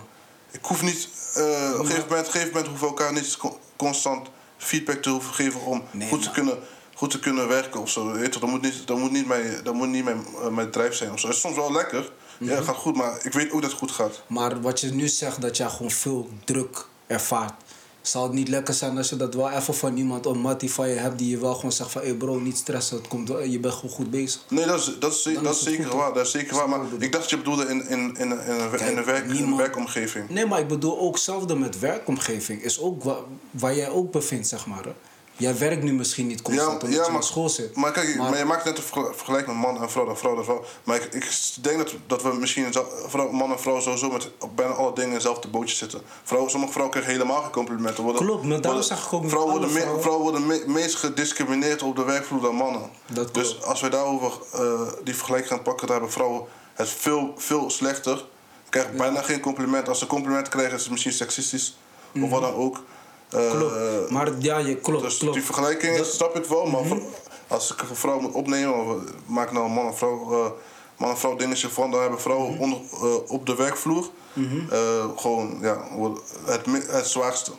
Ik hoef niet... eh, op een gegeven moment, gegeven moment hoeven we elkaar niet co- constant feedback te hoeven geven om Nee, goed, te kunnen, goed te kunnen werken of zo. Weet je, dat moet niet, dat moet niet, mijn, dat moet niet mijn, eh, mijn drijf zijn of zo. Het is soms wel lekker. Ja, Mhm. het gaat goed, maar ik weet ook dat het goed gaat. Maar wat je nu zegt, dat jij gewoon veel druk ervaart. Zou het niet lekker zijn als je dat wel even van iemand, een mattie van je hebt, die je wel gewoon zegt van, hé bro, niet stressen, het komt, je bent gewoon goed bezig. Nee, dat is, dat is, dat zeker goed, waar. Dat is zeker waar. Maar ik dacht je bedoelde in, in, in, in, een- in, een, werk, in een niemand- werkomgeving. Nee, maar ik bedoel ook hetzelfde met werkomgeving. Is ook wa- waar jij ook bevindt, zeg maar. Hè? Jij werkt nu misschien niet constant omdat je op school zit. Maar kijk, Maar- maar, je maakt net een vergel- vergelijking met man en vrouw. Dat vrouw. Maar ik, ik denk dat, dat we misschien vrouw, man en vrouw sowieso met op bijna alle dingen in hetzelfde bootje zitten. Vrouw, sommige vrouwen krijgen helemaal geen complimenten. Worden, Klopt, maar daarom zeg ik ook vrouwen worden, me- vrouwen. vrouwen worden me- meest gediscrimineerd op de werkvloer dan mannen. Dat dus klopt. als wij daarover eh, die vergelijking gaan pakken, dan hebben vrouwen het veel, veel slechter. Krijgen bijna geen compliment. Als ze complimenten krijgen, is het misschien seksistisch. Of wat dan ook. Eh, Mhm. Klopt. Maar ja, je, klopt, dus klopt. die vergelijking Dat- Mhm. snap ik wel, maar voor- als ik een vrouw moet opnemen, of eh, maak nou een man en vrouw, eh, man en vrouw dingetje van, dan hebben vrouwen Mhm. onder, op de werkvloer eh, gewoon ja, het, het zwaarste.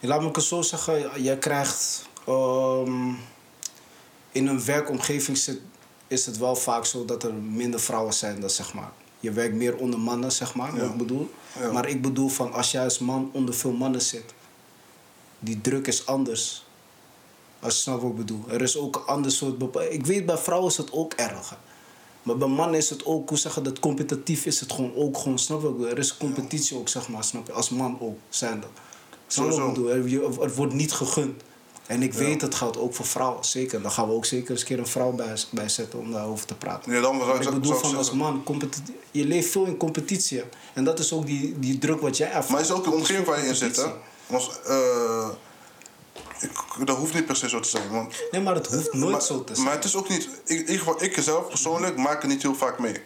Laat me het zo zeggen, jij krijgt ehm, in een werkomgeving zit, is het wel vaak zo dat er minder vrouwen zijn dan zeg maar. Je werkt meer onder mannen, zeg maar, Ja. wat ik bedoel. Ja. Maar ik bedoel van als jij als man onder veel mannen zit, die druk is anders. Als je snapt wat ik bedoel. Er is ook een ander soort Ik weet, bij vrouwen is het ook erger. Maar bij mannen is het ook, hoe zeggen dat competitief is het gewoon ook gewoon, snap je? wat ik bedoel? Er is competitie ook, zeg maar, snap je? Als man ook, zijn dat. Snap wat ik bedoel? Er, je- er wordt niet gegund. En ik weet, dat geldt ook voor vrouwen, zeker. Dan gaan we ook zeker eens een keer een vrouw bij, bij zetten om daarover te praten. Ja, dan ik, ik bedoel van als man, je leeft veel in competitie. En dat is ook die, die druk wat jij ervaart. Maar is ook de omgeving waar je in zit, hè? Want, eh, ik, dat hoeft niet per se zo te zijn. Want, Nee, maar het hoeft nooit maar, zo te zijn. Maar het is ook niet... In ieder geval, ik zelf persoonlijk maak er niet heel vaak mee.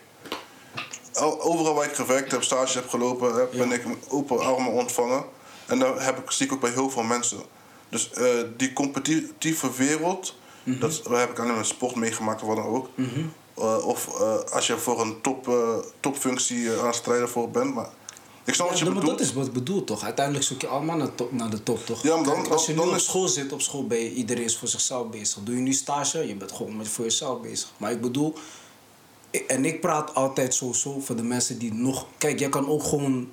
Al- Overal waar ik gewerkt heb, stage heb gelopen, heb, ben ik open armen ontvangen. En dat heb ik, zie ik ook bij heel veel mensen. Dus eh, die competitieve wereld, Mhm. dat heb ik alleen met sport meegemaakt of wat dan ook. Eh, of als je voor een top, topfunctie aan het strijden voor bent. Maar ik snap Ja, wat je maar bedoelt. dat is wat ik bedoel toch? Uiteindelijk zoek je allemaal naar, top, naar de top toch? Ja, maar dan- Kijk, als je dan- nu dan op school zit, op school ben je iedereen is voor zichzelf bezig. Doe je nu stage, je bent gewoon met voor jezelf bezig. Maar ik bedoel, en ik praat altijd sowieso voor de mensen die nog. Kijk, jij kan ook gewoon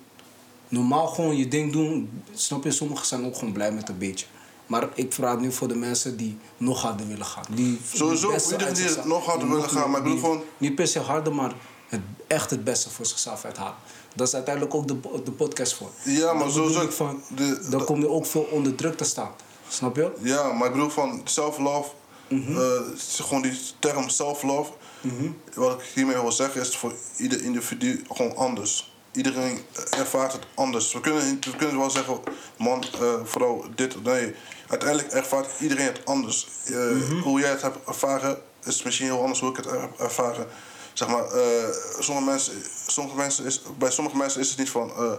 normaal gewoon je ding doen. Snap je? Sommigen zijn ook gewoon blij met een beetje. Maar ik praat nu voor de mensen die nog harder willen gaan. Die Sowieso, iedereen die nog harder willen gaan, maar ik bedoel die- gewoon- Niet per se harder, maar het, echt het beste voor zichzelf uithalen. Dat is uiteindelijk ook de, de podcast voor. Ja, maar sowieso- ik Van, de- dan kom je ook veel onder druk te staan. Snap je? Ja, maar ik bedoel van self-love, Mhm. eh, gewoon die term self-love. Wat ik hiermee wil zeggen is voor ieder individu gewoon anders. Iedereen ervaart het anders. We kunnen, we kunnen wel zeggen, man, eh, vrouw, dit, nee. Uiteindelijk ervaart iedereen het anders. Eh, Mhm. Hoe jij het hebt ervaren is misschien heel anders hoe ik het heb ervaren. Zeg maar, eh, sommige mensen, sommige mensen is, bij sommige mensen is het niet van... eh,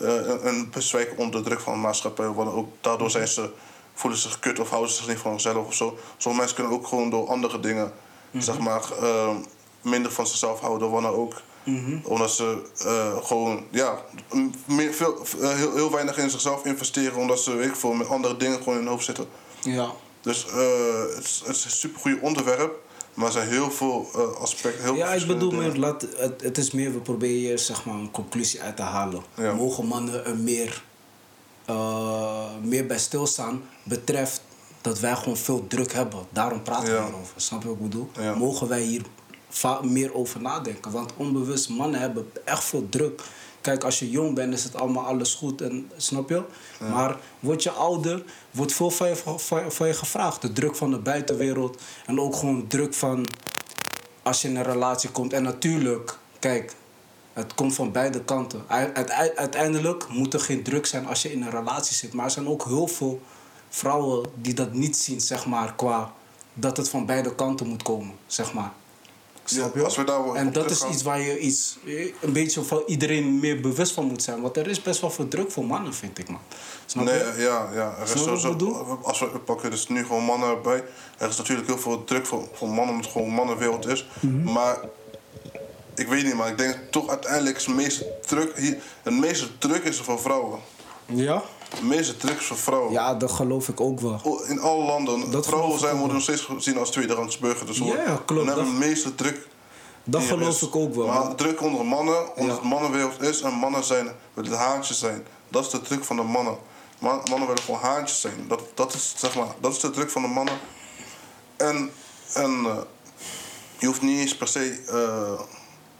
eh, een, een bezwijk onder druk van de maatschappij. Want ook daardoor zijn ze, voelen ze zich kut of houden ze zich niet van zichzelf of zo. Sommige mensen kunnen ook gewoon door andere dingen, zeg maar, minder van zichzelf houden. Dan ook. Omdat ze gewoon, ja, meer, veel, heel, heel weinig in zichzelf investeren. Omdat ze, weet ik veel, met andere dingen gewoon in hun hoofd zitten. Ja. Dus het, is, het is een supergoed onderwerp. Maar er zijn heel veel eh, aspecten. Heel Ja, ik bedoel meer, laat, het, het is meer, we proberen hier zeg maar, een conclusie uit te halen. Ja. Mogen mannen er meer eh, meer bij stilstaan betreft dat wij gewoon veel druk hebben. Daarom praten Ja. we erover. Snap je wat ik bedoel? Ja. Mogen wij hier meer over nadenken? Want onbewust mannen hebben echt veel druk. Kijk, als je jong bent is het allemaal alles goed en snap je? Maar word je ouder, wordt veel van je, van, van je gevraagd. De druk van de buitenwereld en ook gewoon druk van als je in een relatie komt. En natuurlijk, kijk, het komt van beide kanten. Ui- uite- Uiteindelijk moet er geen druk zijn als je in een relatie zit. Maar er zijn ook heel veel vrouwen die dat niet zien, zeg maar, qua dat het van beide kanten moet komen, zeg maar. Snap je? als we daar en dat is iets waar je iets, eh, een beetje van iedereen meer bewust van moet zijn. Want er is best wel veel druk voor mannen, vind ik, man. Snap Nee, je? ja, ja. Er is sowieso, als we pakken dus nu gewoon mannen erbij. Er is natuurlijk heel veel druk voor, voor mannen, omdat het gewoon mannenwereld is. Mhm. Maar ik weet niet, maar ik denk toch uiteindelijk is het meeste druk hier. Het meeste druk is er voor vrouwen. Ja? Het meeste druk voor vrouwen. Ja, dat geloof ik ook wel. In alle landen. Dat vrouwen zijn, worden nog steeds gezien als tweederangs burger. Dus Ja, klopt. we hebben het meeste druk. Dat geloof ik ook wel. Maar de druk onder mannen, omdat Ja. het mannenwereld is en mannen zijn, willen haantjes zijn. Dat is de druk van de mannen. Man- mannen willen gewoon haantjes zijn. Dat, dat, is, zeg maar, dat is de druk van de mannen. En, en eh, je hoeft niet eens per se eh,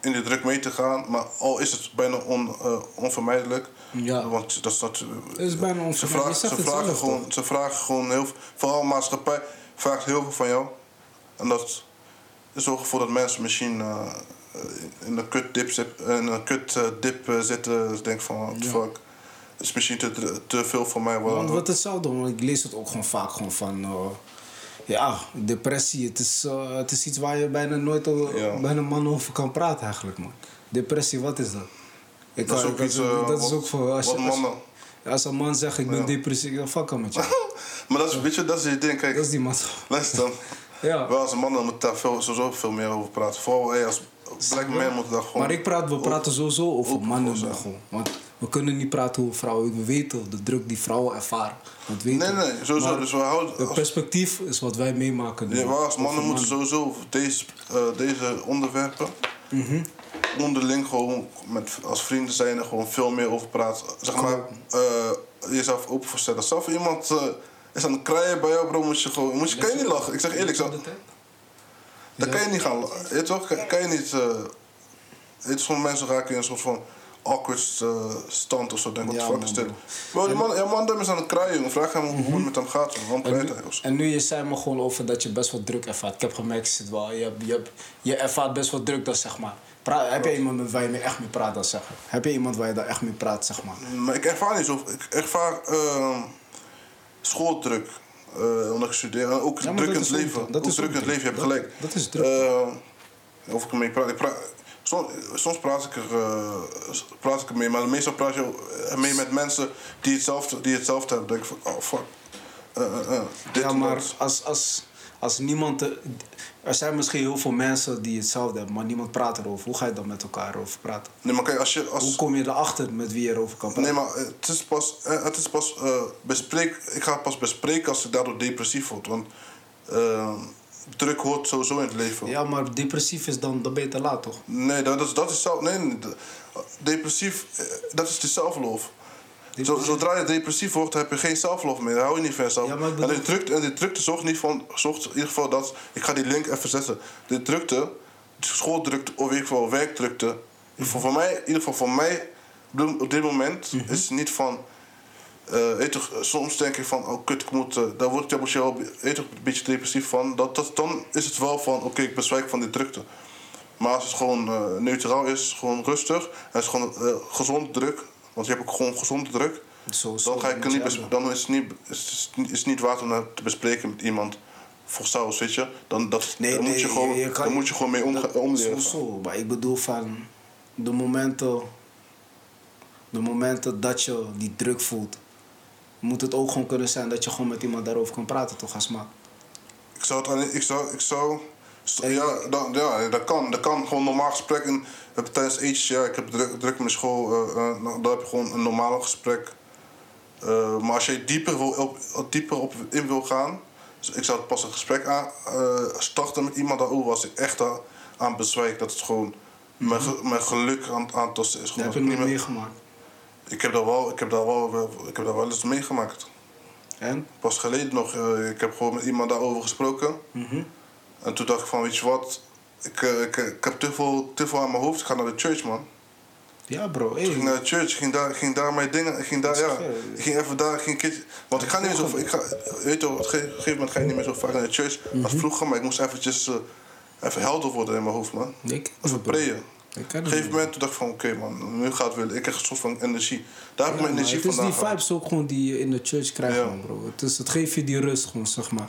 in de druk mee te gaan, maar al is het bijna on, eh, onvermijdelijk. Ja. Want dat is dat. Het is bijna Ze, onvermijdelijk. vragen, Je zegt ze, het vragen zelf, gewoon, toch? ze vragen gewoon heel veel. Vooral maatschappij vraagt heel veel van jou. En dat zorgt ervoor dat mensen misschien eh, in een kut dip, in een kut, eh, dip eh, zitten. Dus denk van, what the Ja. fuck. Het is misschien te, te veel voor mij. Want Wat, wat hetzelfde, want ik lees het ook gewoon vaak gewoon van... ja, depressie, het is, eh, het is iets waar je bijna nooit over, Ja. bijna man over kan praten eigenlijk, man. Depressie, wat is dat? Ik Dat is ook iets, eh, dat is ook voor... Als, je, als, mannen- als een man zegt, ik ben Ja. depressief, dan fuck hem met je. [LAUGHS] maar dat is, weet je, dat is het ding. Kijk, Dat is die man. luister dan. [LAUGHS] Ja. Wel als mannen moeten daar veel, sowieso veel meer over praten. Vooral hey, als black man moeten daar gewoon... Maar ik praat, we praten sowieso over mannen gewoon. Want we kunnen niet praten over vrouwen. We weten de druk die vrouwen ervaren. Dat weten Nee, nee, sowieso. Maar Dus we houden... Het perspectief is wat wij meemaken nu. Ja, maar als mannen moeten sowieso deze, eh, deze onderwerpen Mhm. onderling gewoon met, als vrienden zijn er gewoon veel meer over praten. Zeg maar, eh, jezelf open voorstellen. Zelf iemand eh, is aan het krijgen bij jou, bro, moet je gewoon, moet je, kan je niet lachen. Ik zeg eerlijk, zo, dan kan je niet gaan lachen. Kan, je niet, sommige mensen raken in een soort van awkward eh, stand of zo. Denk, wat Ja, de fuck is dit? bro. Die man, ja, man, die is aan het jongen. Vraag hem hoe het met hem gaat. Waarom Mhm. En krijgt nu, hij? of zo? en nu je zei me gewoon over dat je best wel druk ervaart. Ik heb gemerkt, je, zit wel, je, hebt, je, hebt, je ervaart best wel druk, dat zeg maar. Pra- heb je iemand met waar je mee echt mee praat, dat zeg? Heb je iemand waar je daar echt mee praat, zeg maar? Maar ik ervaar niet zo. Ik ervaar ehm, schooldruk. eh, omdat ik studeer. En ook Ja, druk dat in het leven. dat ook is druk in het leven, je hebt Dat- gelijk. dat is druk. Eh, of ik ermee praat. Ik praat soms, soms praat ik er eh, praat ik ermee, maar meestal praat je ermee met mensen die hetzelfde, die hetzelfde hebben. Denk ik van, oh fuck. Eh, eh, dit ja, maar dat. als, als, als niemand... Er, er zijn misschien heel veel mensen die hetzelfde hebben, maar niemand praat erover. Hoe ga je dan met elkaar over praten? Nee, maar kijk, als je. Hoe Als, kom je erachter met wie je erover kan praten? nee, maar het is pas, het is pas bespreek, ik ga het pas bespreken als ik daardoor depressief word. Want druk hoort sowieso in het leven. Ja, maar depressief is dan, dan ben je te laat, toch? Nee, dat is, dat is zelf. Nee, nee, de- depressief, eh, dat is de zelflof. Zo, zodra je depressief wordt, heb je geen zelflof meer. Dan hou je niet van jezelf. Ja, En die drukte, en die drukte zorgt niet van. Zorgt in ieder geval dat. Ik ga die link even zetten. De drukte, schooldrukte, of in ieder geval werkdrukte. In ieder geval voor mij, in ieder geval voor mij op dit moment Mhm. is het niet van. Toch, soms denk ik van, oh kut, ik moet, eh, daar word ik daar wel toch, een beetje depressief van. Dat, dat, dan is het wel van, oké, ik bezwijk van die drukte. Maar als het gewoon neutraal is, gewoon rustig, en het is gewoon gezond druk, want je hebt ook gewoon gezonde druk, Zo, zo, dan, ga ik niet hebben. dan is het niet, is, is niet waard om dat te bespreken met iemand voor saus, weet je. Dan, dat, Nee, dan, nee, moet, je gewoon, je dan moet je gewoon mee omga- Dat- omleren. Zo, zo. Maar ik bedoel van de momenten, de momenten dat je die druk voelt, moet het ook gewoon kunnen zijn dat je gewoon met iemand daarover kan praten, toch, als? Ik zou het alleen, ik zou, ik zou, ja, dat, ja, dat kan. Dat kan gewoon een normaal gesprek. En, tijdens etentjes, ja, ik heb druk, druk in mijn school, nou, dan heb je gewoon een normaal gesprek. Eh, maar als je dieper, wil, op, dieper op in wil gaan, dus ik zou het pas een gesprek aan, starten met iemand daarover als ik echt aan, aan bezwijk. Dat het gewoon mijn, ge- mijn geluk aan, aan het tasten is. Dat heb ik niet meegemaakt. Ik heb daar wel, ik heb daar wel, ik heb daar wel eens meegemaakt. En? Pas geleden nog, eh, ik heb gewoon met iemand daarover gesproken. Mhm. En toen dacht ik van, weet je wat, ik, eh, ik, ik heb te veel, te veel aan mijn hoofd. Ik ga naar de church, man. Ja, bro. Ik ging Hey. naar de church, ik ging daar, ik ging daar mijn dingen, ik ging daar, ja, ik ging even daar, ik ging een keertje, want ik ga niet meer zo, ik ga, weet je op een ge- gegeven moment ga je niet meer zo vaak naar de church Mhm. als vroeger, maar ik moest eventjes, eh, even helder worden in mijn hoofd, man. Ik Even prayen. Ik ken Op een gegeven moment dacht ik van, oké man, nu gaat het willen. Ik krijg een soort van energie. Daar heb ik Ja, mijn energie het is die vibes ook gewoon die je in de church krijgt, Ja. man, bro. Het, is, het geeft je die rust gewoon, zeg maar.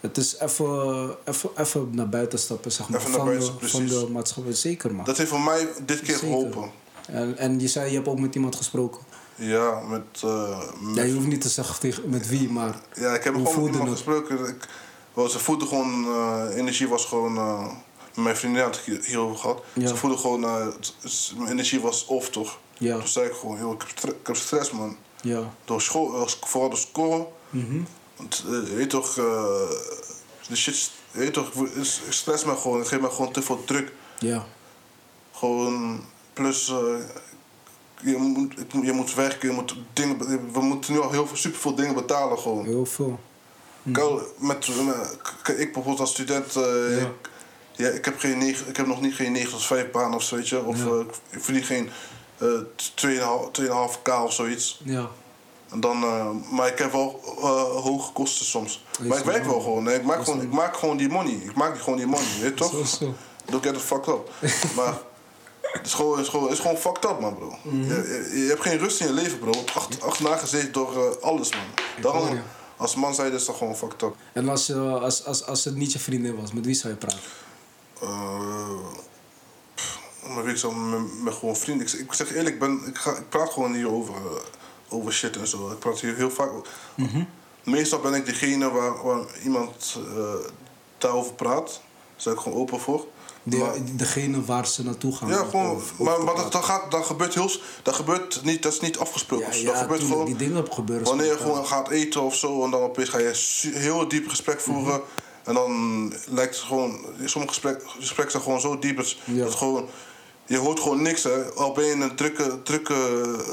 Het is even, even, even naar buiten stappen, zeg maar. Even naar van, buiten, de, van de maatschappij. Zeker, man. Dat heeft voor mij dit keer Zeker. geholpen. En, en je zei, je hebt ook met iemand gesproken. Ja, met, eh, met Ja, je hoeft niet te zeggen tegen, met wie, maar... Ja, ik heb gewoon met iemand het? gesproken. Ik, wel, ze voelde gewoon, eh, energie was gewoon, eh, mijn vriendin had ik hier- hierover gehad. Ja. Ze voelde gewoon, het- mijn energie was off toch. Ja. Toen zei ik gewoon, joh, ik heb, stre- ik heb stress man. Ja. Door school, eh, vooral door school. Mhm. Want, weet toch, eh, de shit, weet toch, ik stress me gewoon. Ik geef me gewoon te veel druk. Ja. Gewoon, plus, je, moet, je moet werken, je moet dingen, we moeten nu al heel veel, superveel dingen betalen gewoon. Heel veel. Kijk, met, met- ik bijvoorbeeld als student, Ja. ik, ja, ik, heb geen negen, ik heb nog niet geen 9 tot 5 baan of zo, weet je. Of Ja. eh, ik verdien geen eh 2,5 2,5 k of zoiets. Ja. En dan, eh, maar ik heb wel eh, hoge kosten soms. Is maar ik werk wel gewoon. hè. Ik maak gewoon, ik maak gewoon die money. Ik maak gewoon die money, weet je [LAUGHS] toch? Zo, zo. Don't get it fucked up. [LAUGHS] maar het is gewoon, het is gewoon, het is gewoon fucked up, man, bro. Mhm. je, je, je hebt geen rust in je leven, bro. Acht, achterna gezeten door eh, alles, man. Daarom, als man zei, is dat gewoon fucked up. En als, je, als, als, als het niet je vriendin was, met wie zou je praten? Weet ik zo, met, met gewoon vrienden. Ik, zeg- ik zeg eerlijk, ik, ben, ik, ga, ik praat gewoon hier over, eh, over shit en zo. Ik praat hier heel vaak. over- Meestal ben ik degene waar, waar iemand eh, daarover praat. Daar ben ik gewoon open voor. De, Maar- degene waar ze naartoe gaan. ja, gewoon. maar maar dat, dat, gaat, dat gebeurt heel. Dat gebeurt niet, dat is niet afgesproken. Ja, dat gebeurt gewoon. die dingen gebeuren. Wanneer je gewoon gaat eten of zo en dan opeens ga je heel diep gesprek voeren. En dan lijkt het gewoon. Sommige gesprek, gesprekken zijn gewoon zo diep. Dat, Ja. dat gewoon, je hoort gewoon niks. Hè. Al ben je in een drukke, drukke,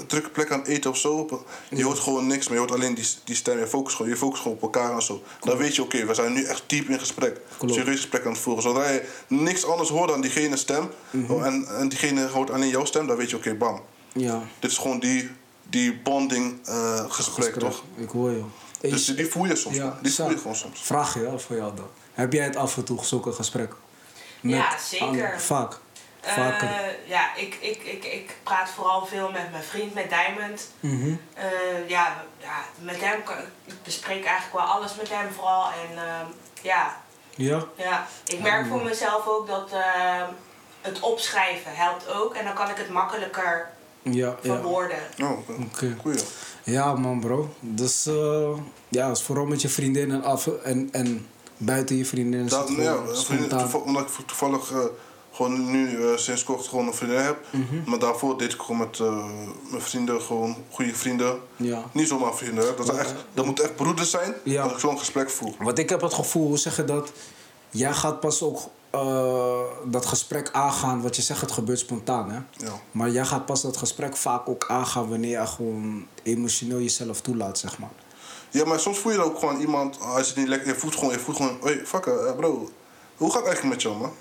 drukke plek aan het eten of zo. Je hoort gewoon niks, maar je hoort alleen die, die stem. Je focust gewoon, je focust gewoon op elkaar en zo. Dan weet je, oké, we zijn nu echt diep in gesprek. Klopt. Serieus gesprek aan het voeren. Zodra je niks anders hoort dan diegene stem. Mhm. en, en diegene hoort alleen jouw stem, dan weet je, oké, bam. Ja, Dit is gewoon die, die bonding eh, gesprek, toch? Ik hoor je. Dus die voel je soms. ja, die voel je gewoon soms. Vraag je voor jou dan. Heb jij het af en toe zulke gesprekken? Ja, zeker. vaak. Vaker. Eh, ja, ik, ik, ik, ik praat vooral veel met mijn vriend, met Diamond. Mhm. Eh, ja, ja, met hem kan ik bespreek eigenlijk wel alles met hem vooral. En ehm, ja, Ja? ja, ik merk voor mezelf ook dat ehm, het opschrijven helpt ook. En dan kan ik het makkelijker Ja, ja. verwoorden. Oh, oké. Oké. Ja, man, bro. Dus eh, ja, is vooral met je vriendin en, af, en, en buiten je vriendin. Is Dat, ja, gewoon vriendin, omdat ik toevallig eh, gewoon nu eh, sinds kort gewoon een vriendin heb. Mhm. Maar daarvoor deed ik gewoon met mijn vrienden, gewoon goede vrienden. Ja. Niet zomaar vrienden, hè. Dat, echt, dat moet echt broeders zijn Ja. dat ik zo'n gesprek voer. Want ik heb het gevoel, hoe zeg je dat? Jij gaat pas ook eh, dat gesprek aangaan. Wat je zegt, het gebeurt spontaan, hè? Ja. Maar jij gaat pas dat gesprek vaak ook aangaan wanneer je gewoon emotioneel jezelf toelaat, zeg maar. ja, maar soms voel je ook gewoon iemand, als het niet lekker je voelt gewoon, je voelt gewoon, hey, fuck, eh, bro, hoe gaat het eigenlijk met jou, man?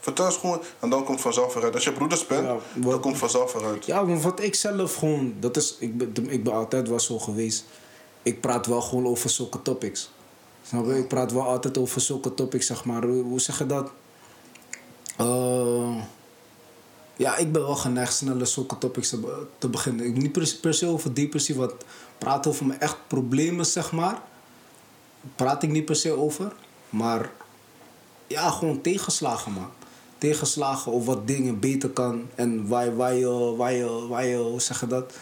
Vertel eens gewoon, en dan komt vanzelf eruit. Als je broeders bent, Ja, dan komt vanzelf eruit. Ja, want wat ik zelf gewoon, dat is, ik ben, ik ben altijd wel zo geweest. Ik praat wel gewoon over zulke topics. Snap je? Ik praat wel altijd over zulke topics, zeg maar. Hoe zeg je dat? Eh, ja, ik ben wel geneigd sneller zulke topics te, te beginnen. Ik niet per, per se over depressie, wat praten over mijn echt problemen, zeg maar. Praat ik niet per se over. Maar ja, gewoon tegenslagen, man. Tegenslagen of wat dingen beter kan. En waar, je- waar, je, waar, je, waar je, hoe zeg je dat?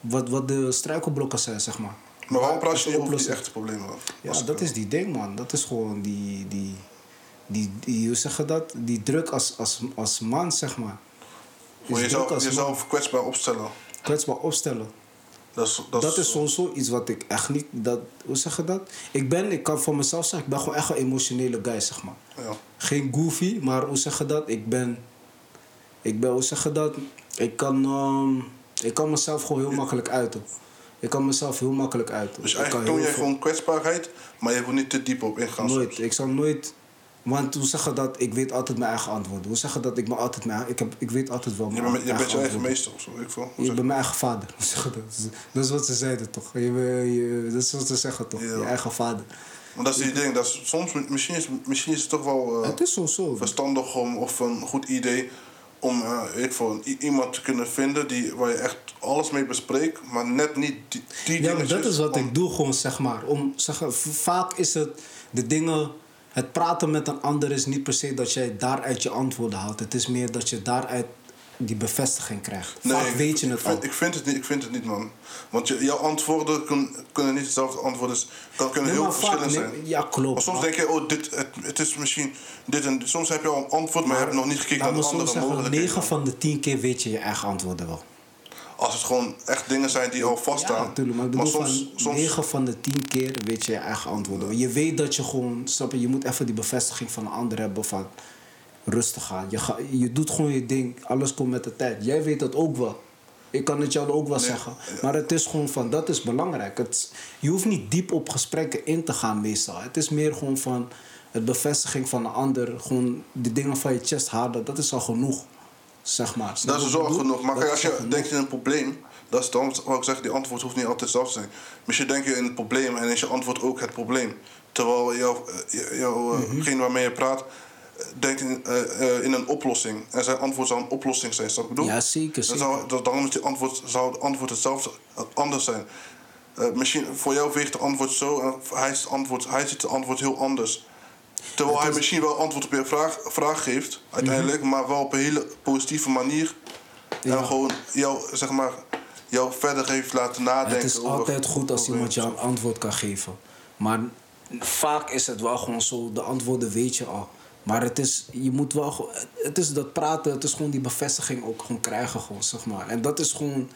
Wat, wat de struikelblokken zijn, zeg maar. Maar waarom praat je niet over die echte problemen? Ja, dat is die ding, man. Dat is gewoon die, die, die, die hoe zeg je dat? Die druk als, als, als man, zeg maar. Is druk jezelf, jezelf kwetsbaar opstellen. Kwetsbaar opstellen. Dat is, dat Dat is sowieso iets wat ik echt niet... Dat, hoe zeg je dat? Ik ben, ik kan voor mezelf zeggen, ik ben gewoon echt een emotionele guy, zeg maar. Ja. Geen goofy, maar hoe zeg je dat? Ik ben... Ik ben, hoe zeg je dat? Ik kan... ehm, Ik kan mezelf gewoon heel makkelijk uiten. Ik kan mezelf heel makkelijk uiten. Dus eigenlijk toon jij veel- gewoon kwetsbaarheid, maar je wil niet te diep op ingaan. Nooit. soms. Ik zal nooit... Want hoe zeggen dat? Ik weet altijd mijn eigen antwoorden. Hoe zeggen dat? Ik ben altijd mijn... Ik, heb, ik weet altijd wel Je mijn bent, je bent je eigen meester of zo. Ik veel. Hoe Je bent mijn eigen vader. [LAUGHS] Dat? Dat is wat ze zeiden toch? Je, je, dat is wat ze zeggen toch? Ja. Je eigen vader. Maar dat is die ding. Dat is, soms, misschien is, misschien is het toch wel eh, Het is zo zo. verstandig om, of een goed idee om eh, ik veel, i- iemand te kunnen vinden die, waar je echt alles mee bespreekt, maar net niet die, die Ja, maar dat is wat om- ik doe gewoon, zeg maar. Om, zeg, vaak is het de dingen... Het praten met een ander is niet per se dat jij daaruit je antwoorden haalt. Het is meer dat je daaruit die bevestiging krijgt. Vaak ik- weet je het ik, al. Ik vind het niet, ik vind het niet man. Want je, jouw antwoorden kun- kunnen niet hetzelfde antwoorden zijn. Kan, kunnen Nee, heel verschillend nee, zijn. Ja, klopt. Maar soms maar- denk je, oh, dit, het, het is misschien dit en soms heb je al een antwoord, maar, je hebt nog niet gekeken naar de andere mogelijkheden. 9 van de 10 keer weet je je eigen antwoorden wel. Als het gewoon echt dingen zijn die al vaststaan. Ja, natuurlijk. Maar soms, soms 9 van de 10 keer weet je je eigen antwoorden. Je weet dat je gewoon, snap je, je moet even die bevestiging van een ander hebben van rustig aan. Je, ga, je doet gewoon je ding, alles komt met de tijd. Jij weet dat ook wel. Ik kan het jou ook wel Nee, zeggen. Maar het is gewoon van, dat is belangrijk. Het, je hoeft niet diep op gesprekken in te gaan meestal. Het is meer gewoon van het bevestiging van een ander. Gewoon de dingen van je chest halen, dat is al genoeg. Zeg maar. Dat is bedoel? genoeg. Maar kijk, als al je denkt in een probleem, dat is dan wat ik zeg, die antwoord hoeft niet altijd hetzelfde te zijn. Misschien denk je in het probleem en is je antwoord ook het probleem. Terwijl jouw, eh, jouw, Mhm. degene waarmee je praat, eh, denkt in, in een oplossing. En zijn antwoord zou een oplossing zijn, snap ik bedoel? Ja, zeker, Dan zeker. zou, dat- daarom is die antwoord, zou het antwoord hetzelfde anders zijn. Misschien voor jou weegt het antwoord zo en hij, is het antwoord, hij ziet het antwoord heel anders. Terwijl hij misschien wel antwoord op je vraag, vraag geeft, uiteindelijk, maar wel op een hele positieve manier. Mhm. Ja. En gewoon jou, zeg maar, jou verder heeft laten nadenken. Het is altijd goed als iemand jou een antwoord kan geven. Maar vaak is het wel gewoon zo, de antwoorden weet je al. Maar het is, je moet wel, het is dat praten, het is gewoon die bevestiging ook gewoon krijgen, gewoon, zeg maar. En dat is gewoon,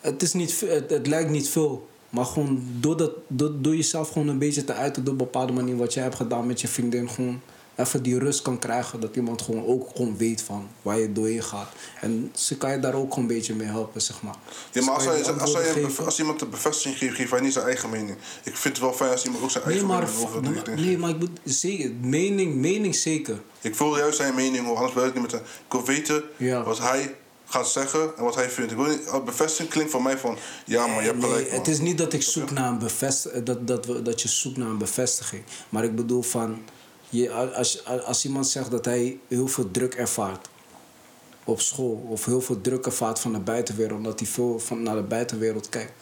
het, is niet, het lijkt niet veel. Maar gewoon door, dat, door, door jezelf gewoon een beetje te uiten op een bepaalde manier wat jij hebt gedaan met je vriendin, gewoon even die rust kan krijgen. Dat iemand gewoon ook gewoon weet van waar je doorheen gaat. En ze kan je daar ook gewoon een beetje mee helpen, zeg maar. Ja, maar als, je als, als iemand een bevestiging geeft, geeft hij niet zijn eigen mening. Ik vind het wel fijn als iemand ook zijn Nee, eigen maar, mening over die dingen nee, maar ik moet zeker, mening, mening zeker. Ik wil juist zijn mening horen, anders wil ik niet met hem. Ik wil weten Ja. wat hij gaat zeggen en wat hij vindt. Ik wil niet, oh, bevestiging klinkt voor mij van, ja man, je hebt gelijk man. het is niet dat ik zoek naar een bevestiging, dat, dat, we, dat je zoekt naar een bevestiging. Maar ik bedoel van, je, als, als iemand zegt dat hij heel veel druk ervaart op school, of heel veel druk ervaart van de buitenwereld, omdat hij veel van, naar de buitenwereld kijkt.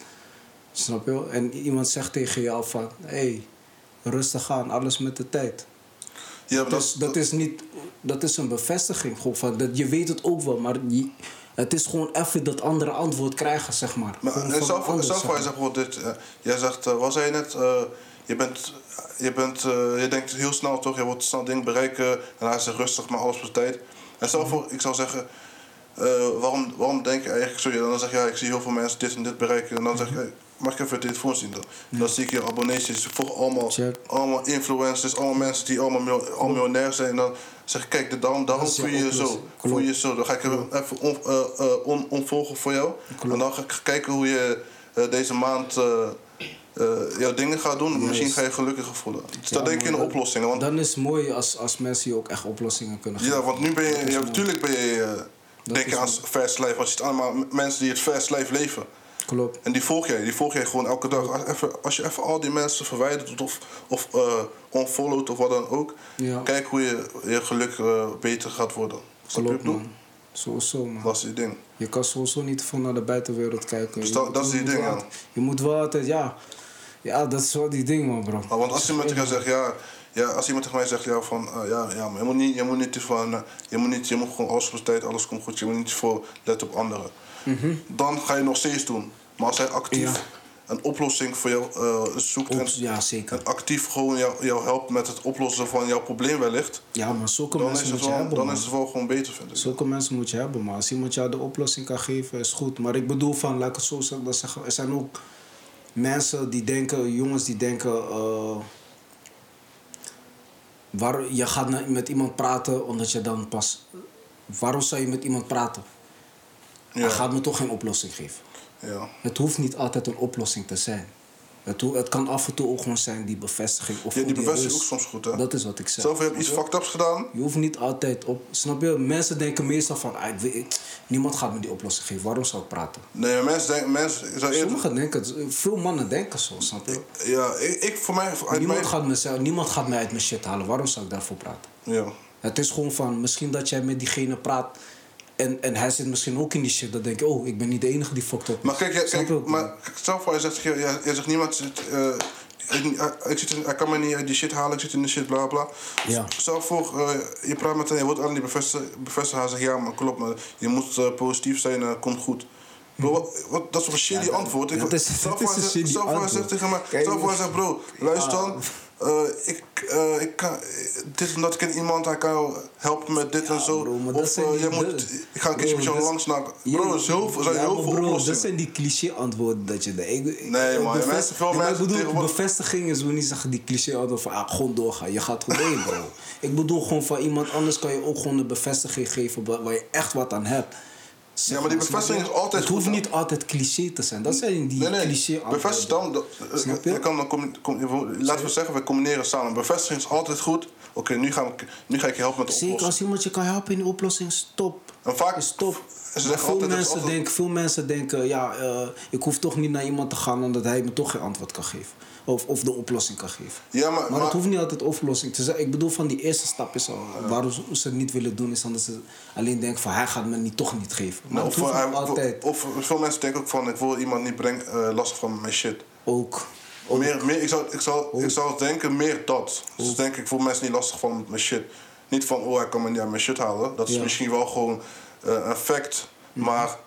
Snap je? wel? En iemand zegt tegen jou van, hé, hey, rustig aan, alles met de tijd. ja, maar dat, Dus dat is niet, dat is een bevestiging. Gewoon van, dat, je weet het ook wel, maar je, het is gewoon even dat andere antwoord krijgen, zeg maar. Maar en voor, zeg voor, hij maar. zegt bijvoorbeeld dit. eh, jij zegt, eh, wat zei je net? eh, je bent, je, bent je denkt heel snel toch, je wilt snel dingen bereiken. En hij zegt rustig, maar alles zijn tijd. En stel voor, ik zou zeggen, waarom, waarom denk je eigenlijk zo? Ja, dan zeg je, ja, ik zie heel veel mensen dit en dit bereiken. En dan zeg je, hey, mag ik even de telefoon zien dan? Dan zie ik je abonnees, je volgt allemaal, Check. allemaal influencers, allemaal mensen die allemaal mil- al miljonair zijn. En dan zeg ik, kijk, dit- daarom, daarom Dat is voel je je zo. Voel je zo. Dan ga ik even even on, eh, eh, on, onvolgen voor jou. Klopt. En dan ga ik kijken hoe je eh, deze maand jouw dingen gaat doen. Misschien ga je gelukkiger voelen. Dus Ja, dan denk je in dat- oplossingen. Want, Dan is het mooi als, als mensen je ook echt oplossingen kunnen geven. ja, want nu ben je, Dat ja, natuurlijk ben je, eh, denk aan fast life. Als je het allemaal mensen die het fast life leven. Klopt. En die volg jij, die volg jij gewoon elke dag. Als, even, als je even al die mensen verwijdert of, of unfollowt of wat dan ook. Ja. Kijk hoe je, je geluk eh, beter gaat worden. Snap je wat ik Klopt, bedoel? man. Sowieso, man. Dat is die ding. Je kan sowieso niet veel naar de buitenwereld kijken. Dus Je dat- dat is je die ding, ja. Je moet wel altijd, ja... Ja, dat is wel die ding, man, bro. Maar want als iemand tegen zegt, ja, ja, als iemand tegen mij zegt, ja, van, eh, ja, ja, maar je moet niet, je moet niet te eh, je moet niet, je moet gewoon alles zijn tijd, alles komt goed, je moet niet veel letten op anderen. Dan ga je nog steeds doen. Maar als hij actief Mhm. Ja. een oplossing voor jou eh, zoekt en, ja, zeker. en actief gewoon jou, jou helpt met het oplossen van jouw probleem wellicht, Ja, maar zulke dan, mensen is het, moet je wel, hebben, dan man. is het wel gewoon beter, vind ik. Zulke mensen moet je hebben, maar als iemand jou de oplossing kan geven, is goed. Maar ik bedoel van, laat ik het zo zeggen, er zijn ook mensen die denken, jongens die denken, eh, waar, je gaat met iemand praten omdat je dan pas, waarom zou je met iemand praten? Hij gaat me toch geen oplossing geven. Ja. Het hoeft niet altijd een oplossing te zijn. Het, het kan af en toe ook gewoon zijn die bevestiging. Of Ja, die bevestiging rust. ook soms goed, hè? Dat is wat ik zeg. Zelf je iets fucked ups gedaan. Je hoeft niet altijd op. Snap je? Mensen denken meestal van. ah, ik weet- niemand gaat me die oplossing geven. Waarom zou ik praten? Nee, maar mensen denken, mensen, zou Sommigen denken. Veel mannen denken zo. Snap je? ja, ik, ik voor mij, Niemand mijn, gaat, me, niemand gaat mij uit mijn shit halen. Waarom zou ik daarvoor praten? ja. Het is gewoon van. Misschien dat jij met diegene praat. En, en hij zit misschien ook in die shit. Dan denk je, oh, ik ben niet de enige die fucked up. Maar kijk, jij- kijk maar stel voor, hij zegt, jij, zegt niemand zit, eh, ik, eh, ik zit in, kan me niet uit die shit halen, ik zit in de shit, bla bla. Ja. Stel voor, eh, je praat met hem, je wordt aan die bevestigen, bevestigen, hij zegt ja, maar klopt, maar je moet positief zijn, komt goed. Bro, wat, wat, dat is een shitty antwoord. Ik, dat is- [LAUGHS] dat is een shitty stel voor, hij antwoord. zegt tegen mij, voor, hij zegt bro, luister Ja. dan. Eh, ik, eh, ik kan, dit en dat, ik iemand, hij kan helpen met dit en zo. bro, of zijn eh, moet, ik ga een keertje met jou langs naar... Bro, er zijn heel veel oplossingen. Dat zijn die cliché-antwoorden dat je... Ik, ik- Nee, man, bevest- mensen- veel Nee, maar mensen Ik bedoel, tegenwoordig- bevestiging is, niet zeggen die cliché-antwoord van... Ah, gewoon doorgaan. Je gaat gewoon bro. [LAUGHS] ik bedoel gewoon van iemand anders kan je ook gewoon een bevestiging geven... waar je echt wat aan hebt. Ja, maar die bevestiging is altijd Het hoeft goed, niet altijd cliché te zijn. Dat zijn die Nee, nee, cliché-antwoorden. bevestig dan. dat- Snap je? kan dan laten we zeggen, we combineren samen. Bevestiging is altijd goed. Oké, nu, gaan we- nu ga ik je helpen met de Zeker oplossing. als iemand je kan helpen in de oplossing, stop. En vaak- stop. ze veel, altijd mensen altijd- denken, veel mensen denken, ja, eh, ik hoef toch niet naar iemand te gaan omdat hij me toch geen antwoord kan geven. Of, of de oplossing kan geven. Ja, maar, Maar, maar, het hoeft niet altijd oplossing te zijn. Ik bedoel, van die eerste stap is al. Waarom ze- het niet willen doen, is omdat ze alleen denken van hij gaat me niet, toch niet geven. Maar nou, of, niet altijd. of veel mensen denken ook van, ik wil iemand niet brengen eh, lastig van mijn shit. Ook. Meer, meer, ik, zou, ik, zou, ik zou denken meer dat. Dus denk ik, wil mensen niet lastig van mijn shit. Niet van, oh, hij kan me niet aan mijn shit halen. Dat is Ja. misschien wel gewoon eh, een fact. Maar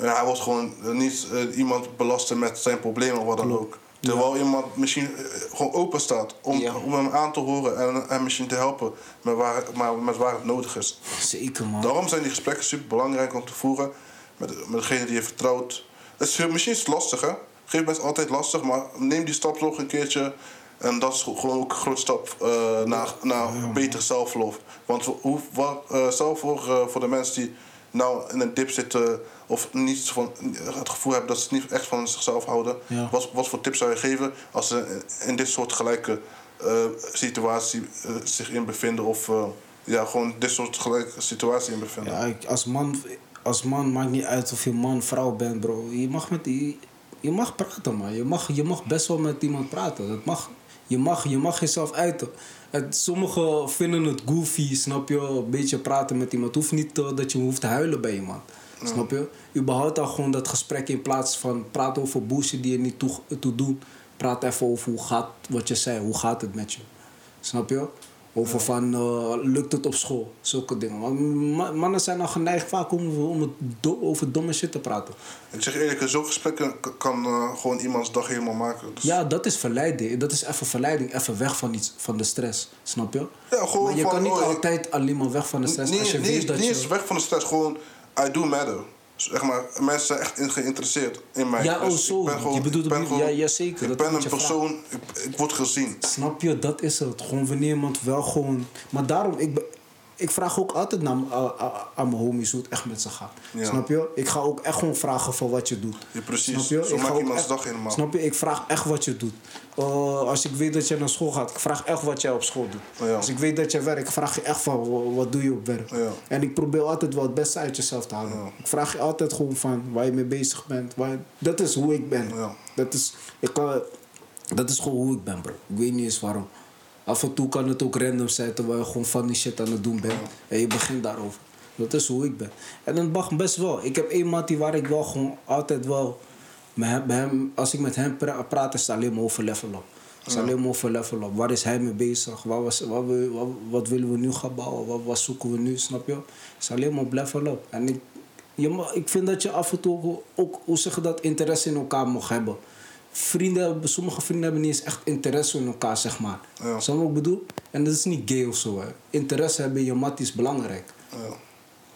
eh, hij wordt gewoon eh, niet iemand belasten met zijn problemen of wat dan ook. Terwijl iemand misschien eh, gewoon open staat om, Ja. om hem aan te horen en, en misschien te helpen met waar, maar met waar het nodig is. Zeker, man. Daarom zijn die gesprekken super belangrijk om te voeren met, met degene die je vertrouwt. Het is, misschien is het lastig, hè? Geef mensen altijd lastig, maar neem die stap toch een keertje. En dat is gewoon ook een grote stap eh, naar, naar beter zelflof. Want hoe, wat, eh, eh, voor de mensen die nou in een dip zitten of niet van, het gevoel hebben dat ze het niet echt van zichzelf houden. Ja. Wat, wat voor tips zou je geven als ze in dit soort gelijke eh, situatie eh, zich in bevinden? Of eh, ja, gewoon dit soort gelijke situatie in bevinden? Ja, ik- als man, als man maakt niet uit of je man, vrouw bent, bro. Je mag met die, je mag praten, man. Je mag, je mag best wel met iemand praten. Dat mag. Je mag, je mag jezelf uiten. Het, sommigen vinden het goofy, snap je? Een beetje praten met iemand. Het hoeft niet dat je hoeft te huilen bij iemand. Snap je? Überhaupt al gewoon dat gesprek in plaats van praten over bullshit die je niet toe, toe doet. Praat even over hoe gaat, wat je zei, hoe gaat het met je? Snap je? Over van, eh, lukt het op school? Zulke dingen. Want ma- mannen zijn al geneigd vaak om, om het do- over domme shit te praten. Ik zeg eerlijk, zo'n gesprek kan, eh, gewoon iemands dag helemaal maken. Dus, Ja, dat is verleiding. Dat is even verleiding. Even weg van, iets, van de stress. Snap je? Ja, gewoon maar je van, kan niet oh, altijd alleen maar weg van de stress. niet, als je niet, weet dat niet je... eens weg van de stress, gewoon I do matter. Zeg maar, mensen zijn echt geïnteresseerd in mij. Ja, oh, Dus zo. ik ben gewoon- Je bedoelt ik ben gewoon- ja, ja, zeker. Ik Dat ben een persoon, ik, ik word gezien. Snap je, dat is het. Gewoon wanneer iemand wel gewoon. Maar daarom, ik, ik vraag ook altijd naar, m- a- a- aan mijn homies hoe het echt met ze gaat. Ja. Snap je? Ik ga ook echt gewoon vragen van wat je doet. Ja, precies. Snap je? Zo Ik maak ga iemands echt- dag helemaal. Snap je? Ik vraag echt wat je doet. Uh, als ik weet dat je naar school gaat, ik vraag echt wat jij op school doet. Ja. Als ik weet dat je werkt, vraag je echt van wa- wat doe je op werk. Ja. En ik probeer altijd wel het beste uit jezelf te halen. Ik vraag je altijd gewoon van waar je mee bezig bent. Waar, dat is hoe ik ben. Dat, is, ik kan, dat is gewoon hoe ik ben, bro. Ik weet niet eens waarom. Af en toe kan het ook random zijn terwijl je gewoon funny shit aan het doen bent. En je begint daarover. Dat is hoe ik ben. En dat mag best wel. Ik heb één maat die waar ik wel gewoon altijd wel... Met hem, als ik met hem pra- praat, is het alleen maar over level up. Het is alleen maar over level up. Waar is hij mee bezig? Waar was, wat, wat, wat willen we nu gaan bouwen? Wat, wat zoeken we nu? Snap je? Het is alleen maar op level up. En ik, je ik vind dat je af en toe ook, ook, hoe zeg je dat, interesse in elkaar mag hebben. Vrienden, sommige vrienden hebben niet eens echt interesse in elkaar, zeg maar. Ja. Snap ik bedoel? En dat is niet gay of zo, hè. Interesse hebben in je mat is belangrijk. Ja.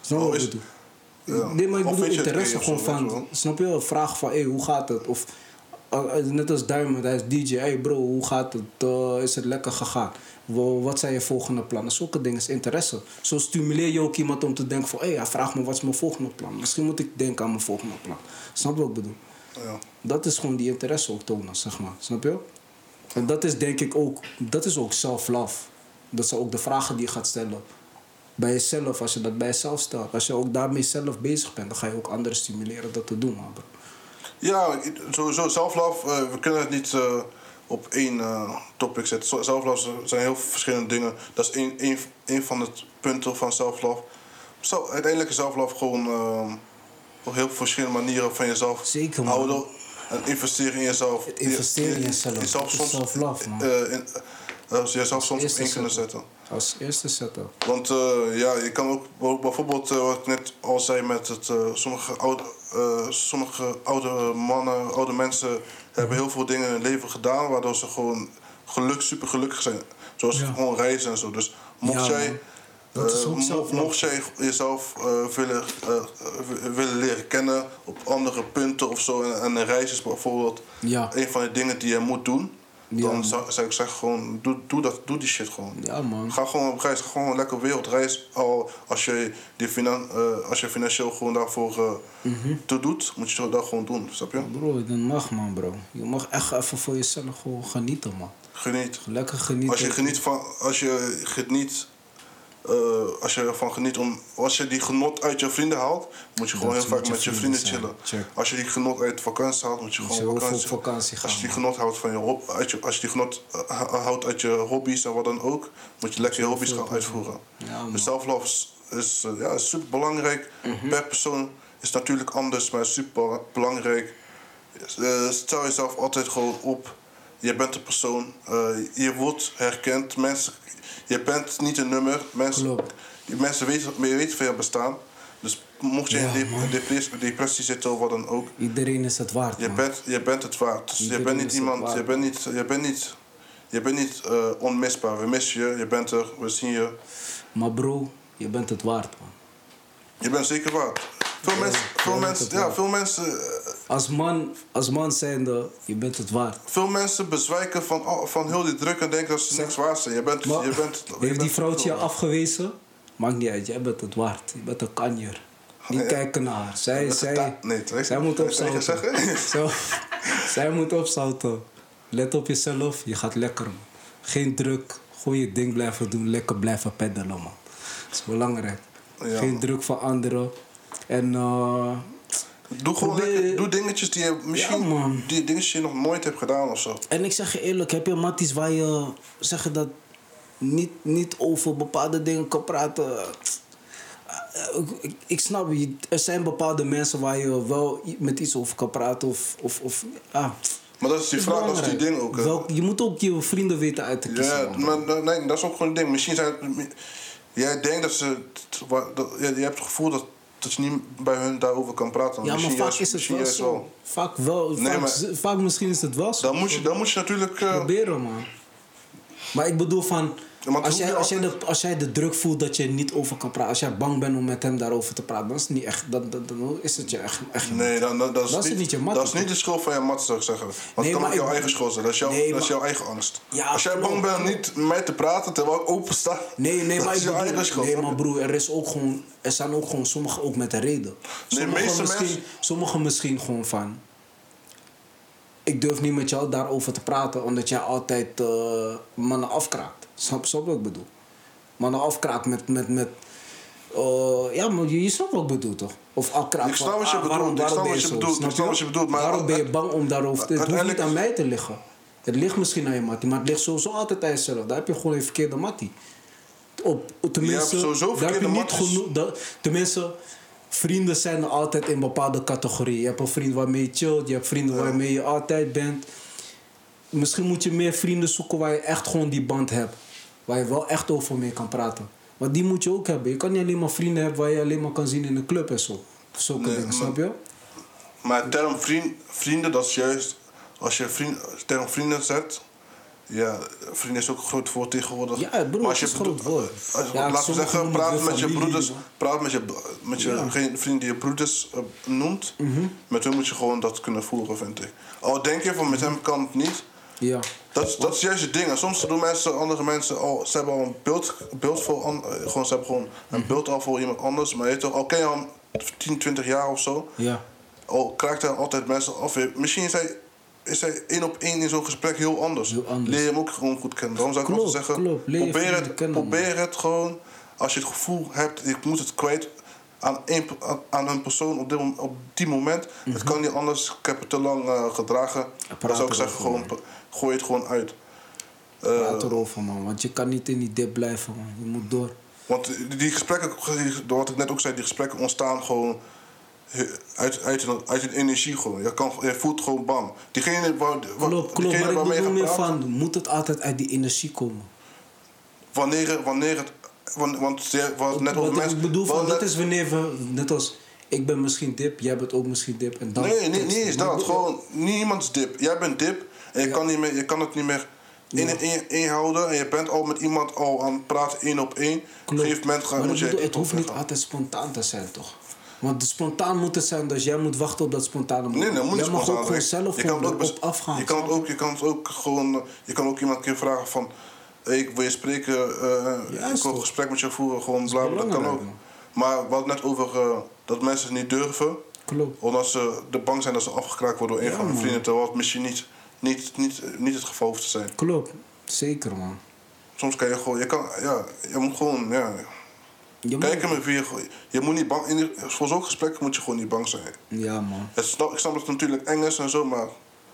Snap je Oh, is- ik bedoel? ja. Nee, maar ik Of bedoel interesse gewoon zo, van... wel? Snap je? Een vraag van, hey, hoe gaat het? Of uh, uh, net als Diamond, hij is DJ. Hey bro, hoe gaat het? Uh, is het lekker gegaan? Wa- Wat zijn je volgende plannen? Zulke dingen is interesse. Zo stimuleer je ook iemand om te denken van... hé, hey, hij vraagt me wat is mijn volgende plan. Misschien moet ik denken aan mijn volgende plan. Snap je wat ik bedoel? Ja. Dat is gewoon die interesse ook tonen, zeg maar. Snap je? En dat is denk ik ook... Dat is ook self-love. Dat zijn ook de vragen die je gaat stellen. Bij jezelf, als je dat bij jezelf stelt. Als je ook daarmee zelf bezig bent... dan ga je ook anderen stimuleren dat te doen, man. Ja, sowieso zelflove. eh, we kunnen het niet eh, op één eh, topic zetten. Zelflove zijn heel verschillende dingen. Dat is één, één, één van de punten van zelflove. Zo, uiteindelijk is zelflove gewoon eh, op heel verschillende manieren van jezelf Zeker, man. houden. En investeren in jezelf. Het investeren in jezelf, Jezelf soms, self-love, man. eh, in, eh, jezelf soms één kunnen zetten. Als eerste zetten. Want eh, ja, je kan ook ook bijvoorbeeld, wat ik net al zei, met het, sommige, oude, sommige oude mannen, oude mensen hebben heel veel dingen in hun leven gedaan, waardoor ze gewoon geluk, super gelukkig zijn. Zoals Ja. gewoon reizen en zo. Dus mocht Ja, jij. man. Dat is eh, ook mocht jij jezelf eh, willen, eh, willen leren kennen op andere punten of zo, en, en een reis is bijvoorbeeld Ja. een van de dingen die je moet doen, Ja, dan zou, zou ik zeggen: gewoon, doe, doe, dat, doe die shit gewoon. Ja, man. Ga gewoon op reis, ga gewoon lekker wereldreis. Al als je, die finan, als je financieel gewoon daarvoor Mhm. te doet, moet je dat gewoon doen, snap je? Bro, dat mag, man, bro. Je mag echt even voor jezelf gewoon genieten, man. Geniet. Lekker genieten. Als je geniet van, als je geniet, eh, als je ervan geniet om, als je die genot uit je vrienden haalt, moet je gewoon Dat heel vaak met je vrienden vrienden chillen. Check. Als je die genot uit vakantie haalt, moet je gewoon vakantie, vakantie Als je gaan, die genot houdt van je uit je, als je die genot eh, houdt uit je hobby's en wat dan ook, moet je lekker je hobby's gaan uitvoeren. Ja, dus self-love is, is, eh, ja, is super belangrijk. Mhm. Per persoon is natuurlijk anders, maar super belangrijk. Stel jezelf altijd gewoon op. Je bent een persoon. je wordt herkend. Mensen, je bent niet een nummer. Mensen, Klopt. die mensen weten, weten van je bestaan. Dus mocht je Ja, in depressie, depressie zitten of wat dan ook. Iedereen is het waard, Je man. bent, je bent het waard. Dus je bent niet iemand. waard. Je bent niet, je bent niet, je bent niet eh, onmisbaar. We missen je. Je bent er. We zien je. Maar bro, je bent het waard, man. Je bent zeker waard. Veel mensen, veel mensen, ja, veel mensen, eh, Als man, als man zijnde, je bent het waard. veel mensen bezwijken van, al- van heel die druk en denken dat ze niks waard zijn. Je bent, Maar je bent, je heeft bent die vrouwtje je afgewezen? Maakt niet uit, jij bent het waard. Je bent een kanjer. Die Nee. kijken naar haar. Zij, zij, nee, zij moet opzouten. zeggen? Zo, zij moet opzouten. Let op jezelf, je gaat lekker, man. Geen druk, gewoon je ding blijven doen, lekker blijven peddelen, man. Dat is belangrijk. Ja, Geen man. druk van anderen. En eh, Doe gewoon Probeer- lekker, doe dingetjes die je misschien, die dingetjes die je nog nooit hebt gedaan of zo. En ik zeg je eerlijk, heb je matties waar je zeg je dat niet, niet over bepaalde dingen kan praten? Eh, Ik, snap er zijn bepaalde mensen waar je wel met iets over kan praten. Of, of, of ah, Maar dat is die is vraag, dat is die belangrijk. ding ook. hè. Welk- je moet ook je vrienden weten uit te kiezen. Ja, man. maar nee, dat is ook gewoon een ding. Misschien zijn jij denkt dat ze, dat, je hebt het gevoel dat, dat je niet bij hun daarover kan praten. ja, maar Misschien vaak juist- is het misschien wel zo. Vaak wel. Nee, vaak, maar- vaak misschien is het wel zo. Dan moet je, dan moet je natuurlijk. eh, Proberen, man. Maar ik bedoel van... Ja, als, jij, als, jij de, altijd- als jij de druk voelt dat je niet over kan praten... Als jij bang bent om met hem daarover te praten... Dan is het niet echt... Dan, dan, dan is het je echt, echt niet. Nee, dan, dan, dat, is is niet, niet je mat, dat is niet de schuld van je mat, zou ik zeggen. Want Nee, het kan ook jouw eigen schuld zijn. Dat is, Nee, dat is maar- jouw eigen angst. Ja, Als jij bang bent klopt. niet met mij te praten terwijl ik open sta. Nee, nee, dat maar is jouw eigen schuld. nee, maar broer, er, is ook gewoon, er zijn ook gewoon sommigen ook met een reden. Sommigen misschien, mensen- sommigen misschien gewoon van... Ik durf niet met jou daarover te praten, omdat jij altijd eh, mannen afkraakt. Snap, snap wat ik bedoel? Mannen afkraakt met... met, met eh, ja, maar je, je snapt wat ik bedoel, toch? Of Ik snap van, wat je bedoelt, waarom, ik snap wat je zo? bedoelt, ik Snap wat je bedoelt, maar- waarom ben je bang om daarover te... Het hoeft niet aan mij te liggen. Het ligt misschien aan je mattie, maar het ligt sowieso altijd aan jezelf. Daar heb je gewoon een verkeerde mattie. Op, tenminste, hebt sowieso daar heb je niet genoeg. Tenminste, vrienden zijn er altijd in bepaalde categorieën. Je hebt een vriend waarmee je chillt, je hebt vrienden waarmee je altijd bent. Misschien moet je meer vrienden zoeken waar je echt gewoon die band hebt. Waar je wel echt over mee kan praten. Want die moet je ook hebben. Je kan niet alleen maar vrienden hebben waar je alleen maar kan zien in de club en zo. Zulke Nee, dingen, snap je? Maar term vriend, vrienden, dat is juist. Als je vriend, term vrienden zet. Ja, vrienden is ook een groot woord tegenwoordig. Ja, broer, Maar als het je is een groot woord. als- Ja, laten we sommigen zeggen, praat met je broeders. Praat met je, met je Ja. Mhm. geen vrienden die je broeders eh, noemt. Met hun moet je gewoon dat kunnen voeren, vind ik. Al denk je van met hem kan het niet. Ja. Dat, is- dat is juist het ding. En soms doen mensen, andere mensen al, ze hebben al een beeld, beeld voor, eh, gewoon, ze hebben gewoon een beeld al voor iemand anders. Maar je weet toch, al ken je hem 10, 20 jaar of zo, Ja. al krijgt hij altijd mensen af. Misschien is hij, is hij één op één in zo'n gesprek heel anders. Heel anders. Leer je hem ook gewoon goed kennen. Daarom zou ik Klopt, altijd zeggen, klopt. Probeer, het, man. probeer het gewoon. Als je het gevoel hebt, ik moet het kwijt aan, één, aan, een persoon op, dit, op die moment. Het kan niet anders, ik heb het te lang eh, gedragen. Dan zou ik zeggen, gewoon, gooi het gewoon uit. Eh, Praat erover, man. Want je kan niet in die dip blijven, man. Je moet door. Want die- gesprekken, die- wat ik net ook zei, die gesprekken ontstaan gewoon uit, uit, uit een energie gewoon. Je, kan, je voelt gewoon bam. Diegene, waar, waar, Klopt, klopt. diegene Maar ik bedoel meer van, moet het altijd uit die energie komen? wanneer, wanneer het... Want, want net over Wat mensen... ik bedoel, van, dat is wanneer we, net als, ik ben misschien dip, jij bent ook misschien dip. En dan Nee, niet, niet ik dat. Gewoon, niemand is dip. Jij bent dip en je, Ja. kan, niet meer, je kan het niet meer in, in, inhouden. En je bent al met iemand al aan het praten één op één. Op een gegeven moment ga, moet ik je het het hoeft niet altijd spontaan te zijn, toch? Want de spontaan moet het zijn, dus jij moet wachten op dat spontane moment. Nee, nee, moet niet jij mag ook gewoon zelf Je gewoon ook bes- afgaan. Je kan het ook, je kan het ook gewoon, eh, je kan ook iemand een keer vragen van, hey, ik wil je spreken, eh, ik Juist, wil een gesprek met je voeren, gewoon bla dat kan ook. Maar we hadden net over eh, dat mensen het niet durven, Klopt. omdat ze de bang zijn dat ze afgekraakt worden door een Ja, van hun vrienden, terwijl het misschien niet, niet, niet, niet het geval hoeft te zijn. Klopt. Zeker, man. Soms kan je gewoon, je kan, ja, je moet gewoon, ja, Je kijken met wie je, je moet niet bang, in, voor zo'n gesprek moet je gewoon niet bang zijn. Ja, man. Het snap, ik snap dat het natuurlijk eng is en zo, maar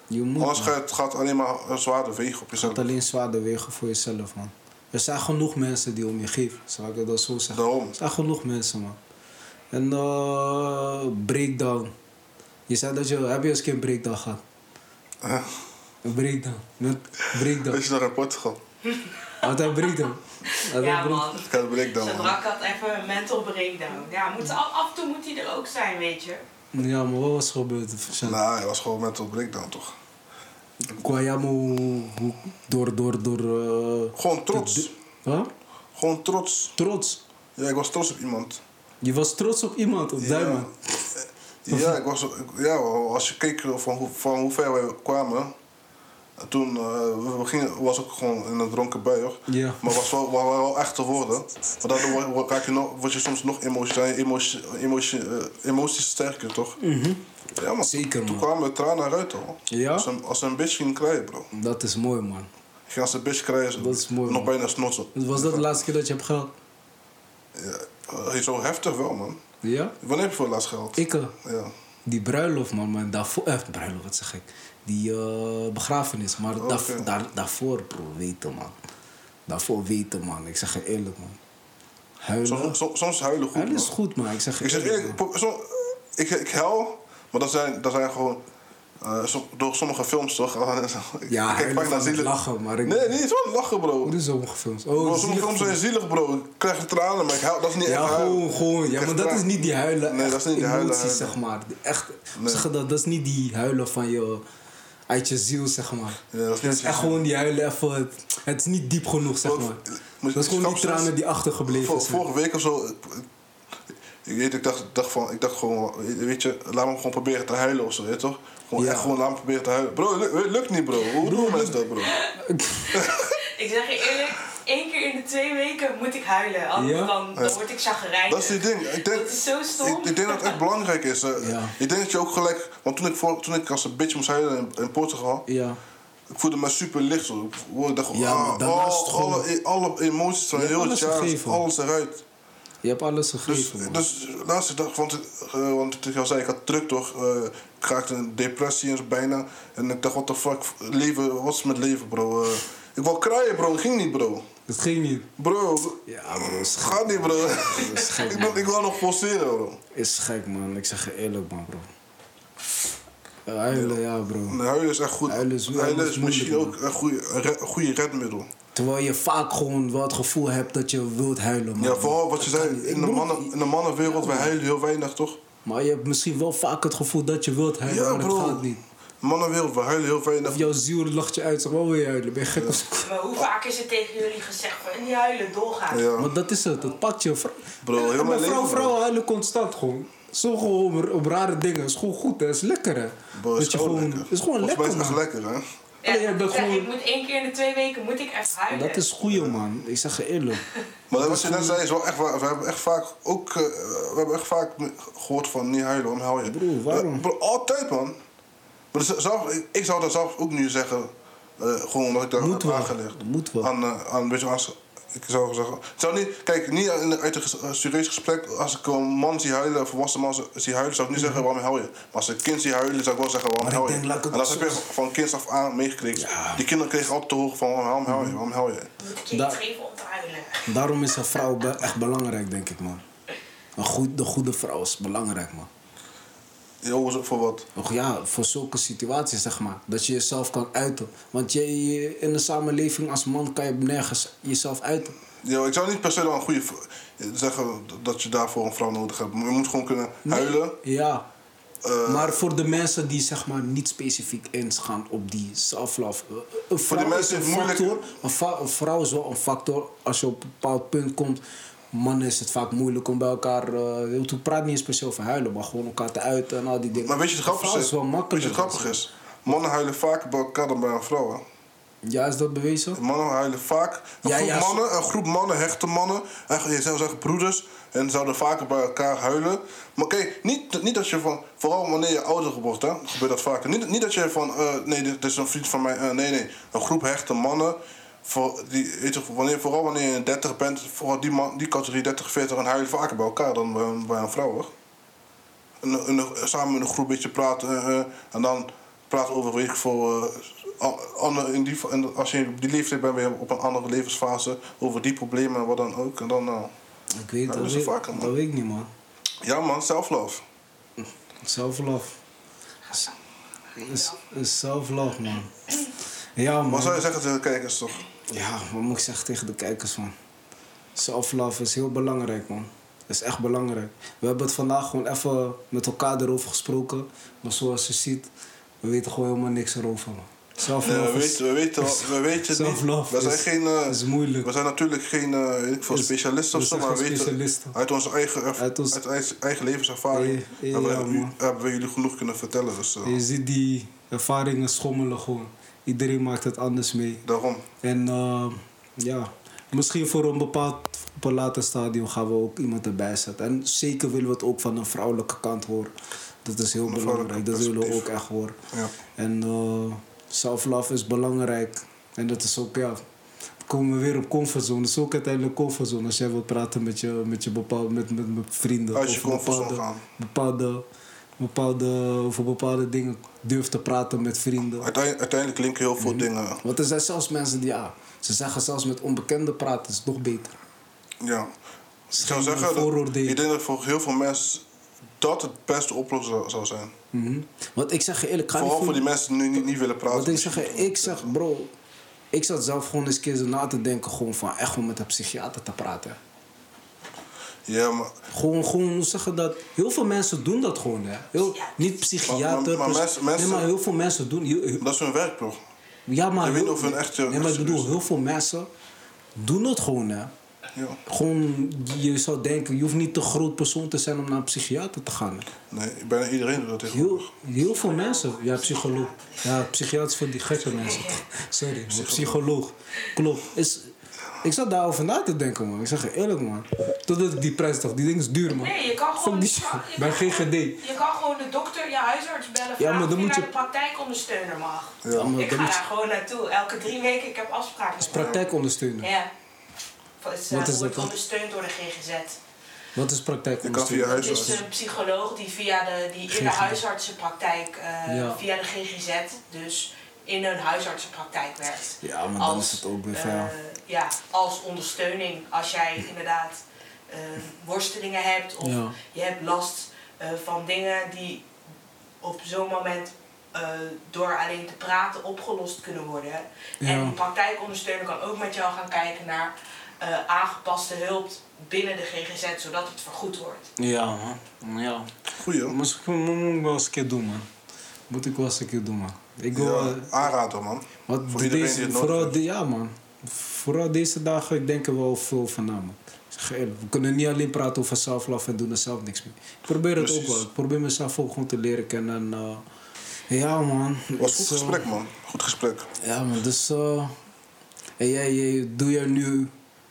Je moet, Anders man. gaat het gaat alleen maar zwaarder wegen op Het jezelf. gaat alleen zwaarder wegen voor jezelf, man. Er zijn genoeg mensen die om je geven, zal ik het dat zo zeggen. Daarom. Er zijn genoeg mensen, man. En eh breakdown. Je zei dat je... Heb je eens een keer een breakdown gehad? Ja. Een breakdown. Met breakdown. Weet je nog in Portugal? Wat een breakdown? Ja, een man. Ik had een breakdown. Zodra ik had even een mental breakdown. Ja, moet, af, af en toe moet hij er ook zijn, weet je. Ja, maar wat was er gebeurd? Nou, hij was gewoon mental breakdown toch? Guayamo, hoe- door, door, door... eh, Gewoon trots. Huh? Gewoon trots. Trots. Ja, ik was trots op iemand. Je was trots op iemand, op Duimen. Ja, ik was, ja, als je keek van hoe, van hoe ver wij kwamen. Toen eh, we gingen, was ook gewoon in een dronken bui hoor. Ja. Maar was wel, was wel echt te worden. Maar daardoor word- word, je nog, word je soms nog emotie, emotie, emotie, eh, emoties sterker toch? Ja man. Zeker, Toen man. kwamen tranen eruit hoor. Ja? Als een, als een bitch ging krijgen bro. Dat is mooi, man. Ik ging als een bitch krijgen. Dat is mooi, Nog man. bijna snotsen. Was dat de laatste keer dat je hebt gehad? Ja, eh, zo heftig wel man. Ja? Wanneer heb je voor het laatst gehad? Ik, Ja. die bruiloft, man. Maar daarvoor, eh, bruiloft, wat zeg ik? Die eh, begrafenis. Maar daar, daar, daarvoor, bro, weten, man. Daarvoor weten, man. Ik zeg je eerlijk, man. Huilen. Soms, soms, soms huilen goed Huilen is goed, man. Ik zeg je Ik zeg eerlijk, man. ik, ik huil, maar dat zijn, dat zijn gewoon eh, door sommige films toch? [LAUGHS] Ik- Ja, ik kijk vaak het zielig. lachen, maar ik... Nee, niet zo lachen bro. Hoe is sommige films? Oh, Bro, sommige films zijn zielig bro. Ik krijg tranen, maar ik huil, dat is niet Ja, echt huilen. gewoon, gewoon. Ja, maar dat is niet die huilen. Nee, echt dat is niet die huilen, emoties, huilen. zeg maar. Echt, Nee. zeg dat, dat is niet die huilen van je, uit je ziel, zeg maar. Ja, dat is echt gewoon die huilen even, het, het is niet diep genoeg, zeg maar. Dat is gewoon die tranen die achtergebleven zijn. vorige week of zo. Ik, weet, ik dacht, dacht van, ik dacht gewoon, weet je, laat me gewoon proberen te huilen of zo, weet je toch? Gewoon Ja. echt gewoon laat me proberen te huilen. Bro, lukt, lukt niet bro. Hoe doen mensen dat bro? [LAUGHS] Ik zeg je eerlijk, één keer in de twee weken moet ik huilen. Anders Ja? dan, dan word ik chagrijnig. Dat is die ding. Ik denk, Dat is zo stom. Ik, ik denk dat het echt [LAUGHS] belangrijk is. eh. Ja. Ik denk dat je ook gelijk, want toen ik, voor, toen ik als een bitch moest huilen in, in Portugal, Ja. ik voelde me super licht zo. Ik dacht, Ja, ah, oh, gewoon- alle, alle emoties van heel het alles jaar, gegeven. alles eruit. Je hebt alles Dus, gegeven, man. dus laatste dag, want, uh, want ik al zei, ik had druk toch. eh, ik raakte in depressie en zo bijna. En ik dacht, what the fuck, leven, wat is met leven, bro? Eh, ik wou kraaien, bro. Het ging niet, bro. Het ging niet. Bro, Ja, bro, is gek. gaat niet, bro. is gek, ik, man. wil- ik wil nog forceren, bro. Is gek, man. Ik zeg je eerlijk, man, bro. Huilen, ja, bro. Nee, huilen is echt goed. Huilen is- Huilen huilen is is misschien ook een goede, goede redmiddel. Terwijl je vaak gewoon wel het gevoel hebt dat je wilt huilen, man. Ja, vooral wat je Dat zei, in de, mannen, in de mannenwereld, wij huilen heel weinig, toch? Maar je hebt misschien wel vaak het gevoel dat je wilt huilen, Ja, maar het bro. gaat niet. Mannenwereld, we huilen heel weinig. Of jouw ziel lacht je uit, zeg, wat wil je huilen? Ben je gek? Maar hoe vaak is het tegen jullie gezegd van niet huilen, doorgaan? Ja. Maar dat is het, dat pakt je. Vrou- Bro, heel mijn vrouw, leven, bro. vrouwen huilen constant gewoon. Zo gewoon op, op rare dingen. is gewoon goed, hè. is lekker, hè. Bro, is dat je gewoon lekker. is gewoon lekker, is echt lekker, hè? Ja, Allee, ik, zeg, gewoon- ik moet één keer in de twee weken moet ik even huilen. Dat is goeie, man. Ik zeg je eerlijk. [LAUGHS] Maar wat je net zei is wel echt waar. We hebben echt vaak ook... eh, we hebben echt vaak gehoord van niet huilen, om huil je. Broer, waarom? Eh, bro, altijd, man. Maar dus zelf, ik, ik zou dat zelf ook nu zeggen. eh, gewoon omdat ik daar Moet heb aangelegd. Moet wel. Aan, eh, aan een beetje aan... Ik zou zeggen... Ik zou niet... Kijk, niet uit een eh, serieus gesprek... Als ik een man zie huilen, een volwassen man zie huilen... zou ik niet zeggen waarom huil je. Maar als een kind zie huilen, zou ik wel zeggen waarom ik huil je. denk, ik en dat heb je zeggen. van kinds af aan meegekregen. Ja. Die kinderen kregen altijd te horen van waarom huil je, waarom huil je. Ik om te huilen? Daarom is een vrouw be- echt belangrijk, denk ik, man. Een goed, de goede vrouw is belangrijk, man. Jo, voor wat? Och ja, voor zulke situaties, zeg maar. Dat je jezelf kan uiten. Want je, je- in de samenleving als man kan je nergens jezelf uiten. Ja, ik zou niet per se dan een goede zeggen dat je daarvoor een vrouw nodig hebt. Maar je moet gewoon kunnen huilen. Ja. Eh, maar voor de mensen die zeg maar niet specifiek insgaan op die self-love. eh, Een vrouw die is mensen een is het moeilijk- factor. Een, va- een vrouw is wel een factor. Als je op een bepaald punt komt. Mannen is het vaak moeilijk om bij elkaar... eh toen praat niet eens per se over huilen. Maar gewoon elkaar te uiten en al die dingen. Maar weet je het vrouw is? wel Weet makkelijk. je het grappige is? Mannen huilen vaker bij elkaar dan bij een vrouw. Hè? Ja, is dat bewezen? Mannen huilen vaak. Een, Ja, groep ja, mannen, een groep mannen, hechte mannen. Eigenlijk, je zou zeggen broeders. En zouden vaker bij elkaar huilen. Maar kijk, niet, niet dat je van... Vooral wanneer je ouder wordt, hè, gebeurt dat vaker. Niet, niet dat je van... eh, nee, dit, dit is een vriend van mij. eh, nee, nee. Een groep hechte mannen... Voor die, weet je, wanneer, vooral wanneer je 30 bent, vooral die, man, die categorie 30, 40 en huilen vaker bij elkaar dan bij, bij een vrouw. Hoor. En, en, samen in een groep een beetje praten eh, eh, en dan praten over weet ik veel. eh, ander- in die, en als je op die leeftijd bent, ben je op een andere levensfase over die problemen en wat dan ook. En dan, nou, Ik weet Ja, dat. weet, vaker, man. dat weet ik niet, man. ja man, self-love. Self-love. Is, is self-love, man. Ja, man. Wat zou je zeggen tegen de kijkers toch? Ja, wat moet ik zeggen tegen de kijkers, man? Self-love is heel belangrijk, man. Dat is echt belangrijk. We hebben het vandaag gewoon even met elkaar erover gesproken. Maar zoals je ziet, we weten gewoon helemaal niks erover, man. Nee, Self-love we, is, weten, we, weten, we weten het niet. We zijn, is- geen, eh, is moeilijk. we zijn natuurlijk geen eh, weet ik veel, specialisten of zo, maar we weten uit onze eigen, Uit ons- uit eigen, levenservaring we, hebben we jullie genoeg kunnen vertellen. Dus, eh, je ziet die ervaringen schommelen gewoon. Iedereen maakt het anders mee. daarom. En eh, ja, misschien voor een bepaald op een later stadium gaan we ook iemand erbij zetten. En zeker willen we het ook van een vrouwelijke kant horen. Dat is heel belangrijk. Dat willen we ook echt horen. Ja. En eh self-love is belangrijk. En dat is ook, ja, dan komen we weer op comfortzone. Het is ook uiteindelijk comfortzone. Als jij wilt praten met je, met je bepaalde, met, met, met vrienden. Uit je comfortzone bepaalde, gaan. bepaalde, bepaalde, over bepaalde dingen durft te praten met vrienden. Uiteindelijk, uiteindelijk linken heel veel dingen. Want er zijn zelfs mensen die, ja, ze zeggen zelfs met onbekenden praten is nog beter. Ja. Ik zou zeggen, dat, ik denk dat voor heel veel mensen dat het beste oplossing zou, zijn. Mhm. Want ik zeg je eerlijk, ga Vooral niet voor die mensen die nu niet, niet willen praten. Want ik zeg je, ik zeg, bro, ik zat zelf gewoon eens een keer zo na te denken, gewoon van echt gewoon met een psychiater te praten. Ja, maar, Gewoon, gewoon, hoe zeggen dat? Heel veel mensen doen dat gewoon, hè. Heel, niet psychiater, Maar- maar- mensen- mensen- nee, maar heel veel mensen doen... heel- heel- dat is hun werk, bro. ja, maar... Je weet heel- of hun echt je- Nee, maar ik bedoel, heel veel mensen doen het gewoon, hè. Ja. Gewoon, je zou denken, je hoeft niet te groot persoon te zijn om naar een psychiater te gaan. Nee, bijna iedereen doet dat tegenwoordig. Heel, heel veel mensen. Ja, psycholoog. Ja, psychiater is voor die gekke mensen. [LAUGHS] Sorry, psycholoog. Klopt. Is, ik zat daarover na te denken, man. Ik zeg je eerlijk, man. Totdat ik die prijs dacht. Die ding is duur, man. Nee, je kan gewoon... die je shit. kan- je Bij kan GGD. Je kan gewoon de dokter, je huisarts bellen. Ja, maar dan je moet naar je- de praktijkondersteuner mag. Ja. Maar Ik dan ga moet daar je gewoon naartoe. Elke drie weken, ik heb afspraken. met hem. praktijkondersteuner. Ja. Is, eh, Wat is wordt dat dan? ondersteund door de GGZ. Wat is Je kan praktijkondersteuner? via Het is een psycholoog die, via de, die in de huisartsenpraktijk, eh, Ja. via de GGZ, dus in een huisartsenpraktijk werkt. Ja, maar dan is het ook weer eh, ver. ja, als ondersteuning als jij inderdaad eh, worstelingen hebt of Ja. je hebt last eh, van dingen die op zo'n moment eh, door alleen te praten opgelost kunnen worden. Ja. En die praktijkondersteuner kan ook met jou gaan kijken naar eh, aangepaste hulp binnen de GGZ, zodat het vergoed wordt. Ja, man. Ja. Goeie. hoor. Misschien moet ik wel eens een keer doen, man. Moet ik wel eens een keer doen, man. Ik wil... Ja, aanraden, man. Want Voor iedereen die deze, het nodig vooral heeft. de, ja man, vooral deze dagen, ik denk er wel veel van na man. We kunnen niet alleen praten over self-love en doen er zelf niks mee. Ik probeer het Precies. ook wel. Ik probeer mezelf ook gewoon te leren kennen. En, eh, Ja, man. was Het goed is, eh, gesprek, man. Goed gesprek. Ja, man, dus. eh en jij, jij, doe je nu.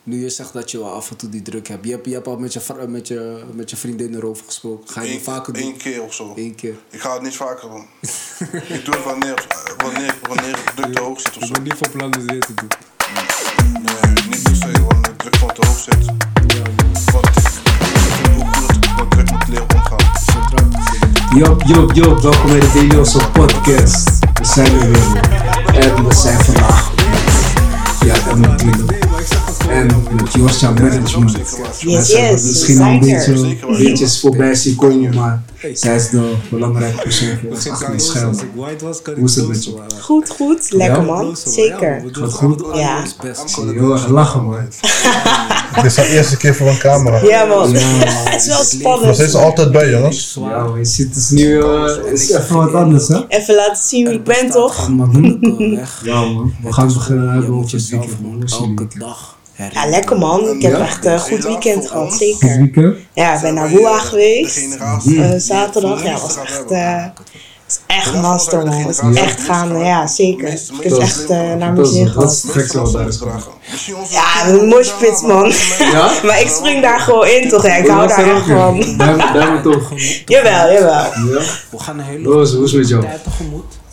Nu je zegt dat je wel af en toe die druk hebt. Je hebt, je hebt al met je, met, je, met je vriendin erover gesproken. Ga je het Eén vaker doen? één keer of zo. Eén keer. Ik ga het niet vaker doen. ik doe het wanneer, wanneer, wanneer de druk te hoog zit of Ik zo. ben niet van plan dit weer te doen. Nee, niet per se wanneer de druk gewoon te hoog zit. Ja. Want ik vind ook goed dat ik met druk moet leren omgaan. Jop, jop, jop, welkom bij de Delioso podcast. We zijn er weer. En we zijn vandaag. Ja, en natuurlijk. En met Josja Management. Yes, yes, misschien al een beetje beetjes voorbij zien komen, maar zij is de belangrijke persoon voor ons achter de schermen. Hoe is het met je? Goed, goed. Lekker man. Zeker. Gaat goed? Ja. Ik zie je heel erg lachen, man. [LAUGHS] Dit is de eerste keer voor een camera. Ja man. Ja, [LAUGHS] Het is wel Maar spannend. ze is altijd bij, jongens. Ja, je ziet het is nu eh, het is even wat anders, hè? Even laten zien wie ik ben toch? [LAUGHS] Ja, man. We gaan beginnen Je het jezelf weekend, man. gewoon Hoe is je elke dag Ja, lekker man. Ik heb Ja? echt een goed weekend gehad, Goed zeker. weekend? Ja, ik ben naar Boa geweest. Eh, zaterdag, ja, was echt, eh, was echt master man. Was echt gaan, ja zeker. Ik heb het echt eh, naar mijn is- zin dat gehad. is het gekste wat daar is gebeurd. Ja, een moshpit man. Ja? [LAUGHS] Maar ik spring daar gewoon in toch, ja. Ik hou daar echt van. Duim, duim toch? [LAUGHS] Jawel, jawel. Ja? We gaan een hele is, hoe is het met jou?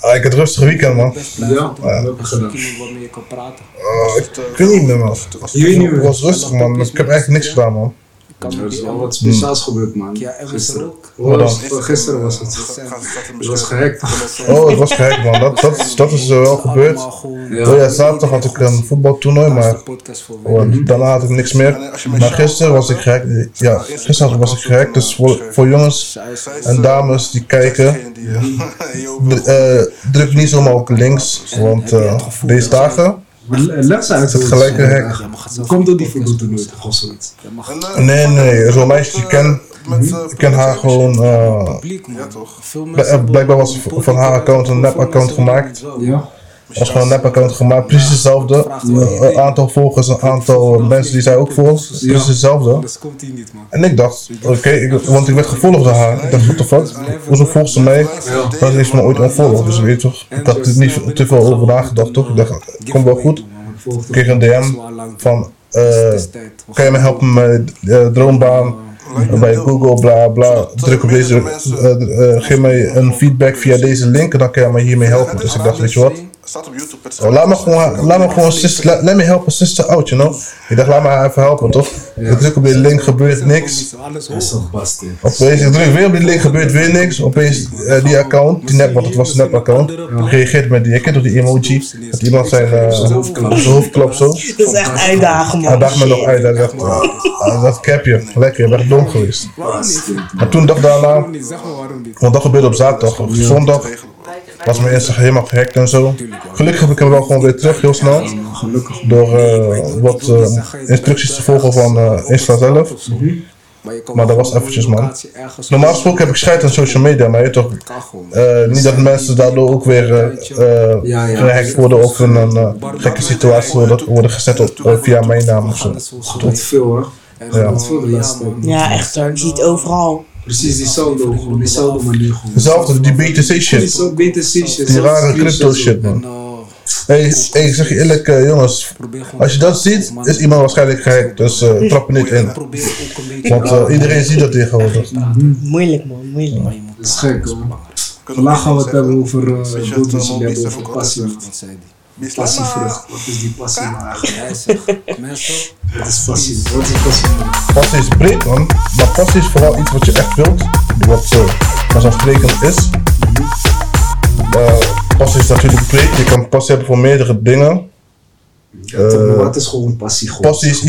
Ah, ik heb een rustig weekend, man. Ja, blijven we hebben gedaan. iemand waarmee je kan praten. Ah, ik, ik weet niet meer, man. Het meer. was rustig, man. Ik heb echt niks gedaan, man. Kan Er is wel wat speciaals gebeurd, man. Ja, en we Gisteren. ook. Het? Gisteren was het. Het was gehackt. Oh, het was gek, man. Dat, dat, is- dat is er wel gebeurd. Oh ja, zaterdag had ik een voetbaltoernooi, maar de podcast voor. oh, daarna had ik niks meer. Maar gisteren was ik gek. Ja, gisteren was ik gek. Dus voor, voor jongens en dames die kijken, [LAUGHS] [LAUGHS] eh, druk niet zomaar op links. Want eh, deze dagen. Les uit Het gelijke hek. Komt door die voetbaltoernooi nooit of zoiets. Nee, nee, zo'n meisje die ken. Ik ken haar gewoon. eh, publiek, man. Ja, toch? Veel Bl- mensen eh, blijkbaar was van haar account een nep-account gemaakt. Ja? Was gewoon een nep-account gemaakt, precies hetzelfde. Een aantal volgers, een aantal mensen die zij ook volgt, precies hetzelfde. Dus komt hij niet, man. En ik dacht, oké, want ik werd gevolgd door haar. Ik dacht, what the fuck, hoezo volgt ze mij? Dat heeft ze me ooit ontvolgd, dus weet je toch. Ik had er niet te veel over nagedacht, toch? Ik dacht, komt wel goed. Ik kreeg een DM van, eh, kan je me helpen met uh, droombaan? bij Google, bla bla. Druk op deze, eh, eh, geef mij een feedback via deze link en dan kan je mij hiermee helpen. Dus ik dacht, weet je wat? Staat op YouTube. Het Oh, laat me gewoon, laat me gewoon sister, let, let me help a sister out, you know? Ik dacht, laat me haar even helpen, toch? Ik druk op die link, gebeurt niks. Opeens, ik druk weer op die link, gebeurt weer niks. Opeens, eh, die account, die net, want het was een nep-account, reageert met die, je kent toch die emoji? Dat iemand zijn, eh, zijn hoofd klapt zo. [LAUGHS] Dat is echt uitdagen Hij man. dacht me nog uit, hij dacht, ah, dat capje, lekker, je bent dom geweest. Maar toen dag daarna, want dat gebeurde op zaterdag, op zondag was mijn Instagram helemaal gehackt en zo. Gelukkig heb ik hem wel gewoon weer terug, heel snel. Gelukkig. Door eh, wat eh, instructies te volgen van eh, Insta zelf. Maar, je kan Maar dat was eventjes, man. Normaal gesproken heb ik scheid aan social media, maar je toch, eh, niet dat mensen daardoor ook weer eh, eh, gehackt worden of in een gekke situatie worden, worden gezet op, via mijn naam of zo. Wat veel, hoor. Ja. Ja, echt hoor. Je ziet overal. Precies diezelfde, gewoon diezelfde manier. gewoon. Hetzelfde, die BTC Die shit. zo BTC shit. Die rare crypto shit, man. Nou, Hey, hey, ik zeg je eerlijk, eh, jongens, als je dat ziet, is iemand waarschijnlijk gehackt, dus eh, trap er niet in. [LAUGHS] Want eh, iedereen ziet dat tegenwoordig. Moeilijk man, moeilijk. Dat is gek, hoor. Vandaag gaan we het hebben over uh, hebben over passie. Wat zei die? Passievrucht. Wat is die passie nou zegt, mensen, Wat is passie? Wat is passievrucht? Passie is breed, man. Maar passie is vooral iets wat je echt wilt. Wat uh, vanzelfsprekend is. Uh, passie is natuurlijk breed. Je kan passie hebben voor meerdere dingen. Ja, maar wat is gewoon passie? Gewoon? Passie is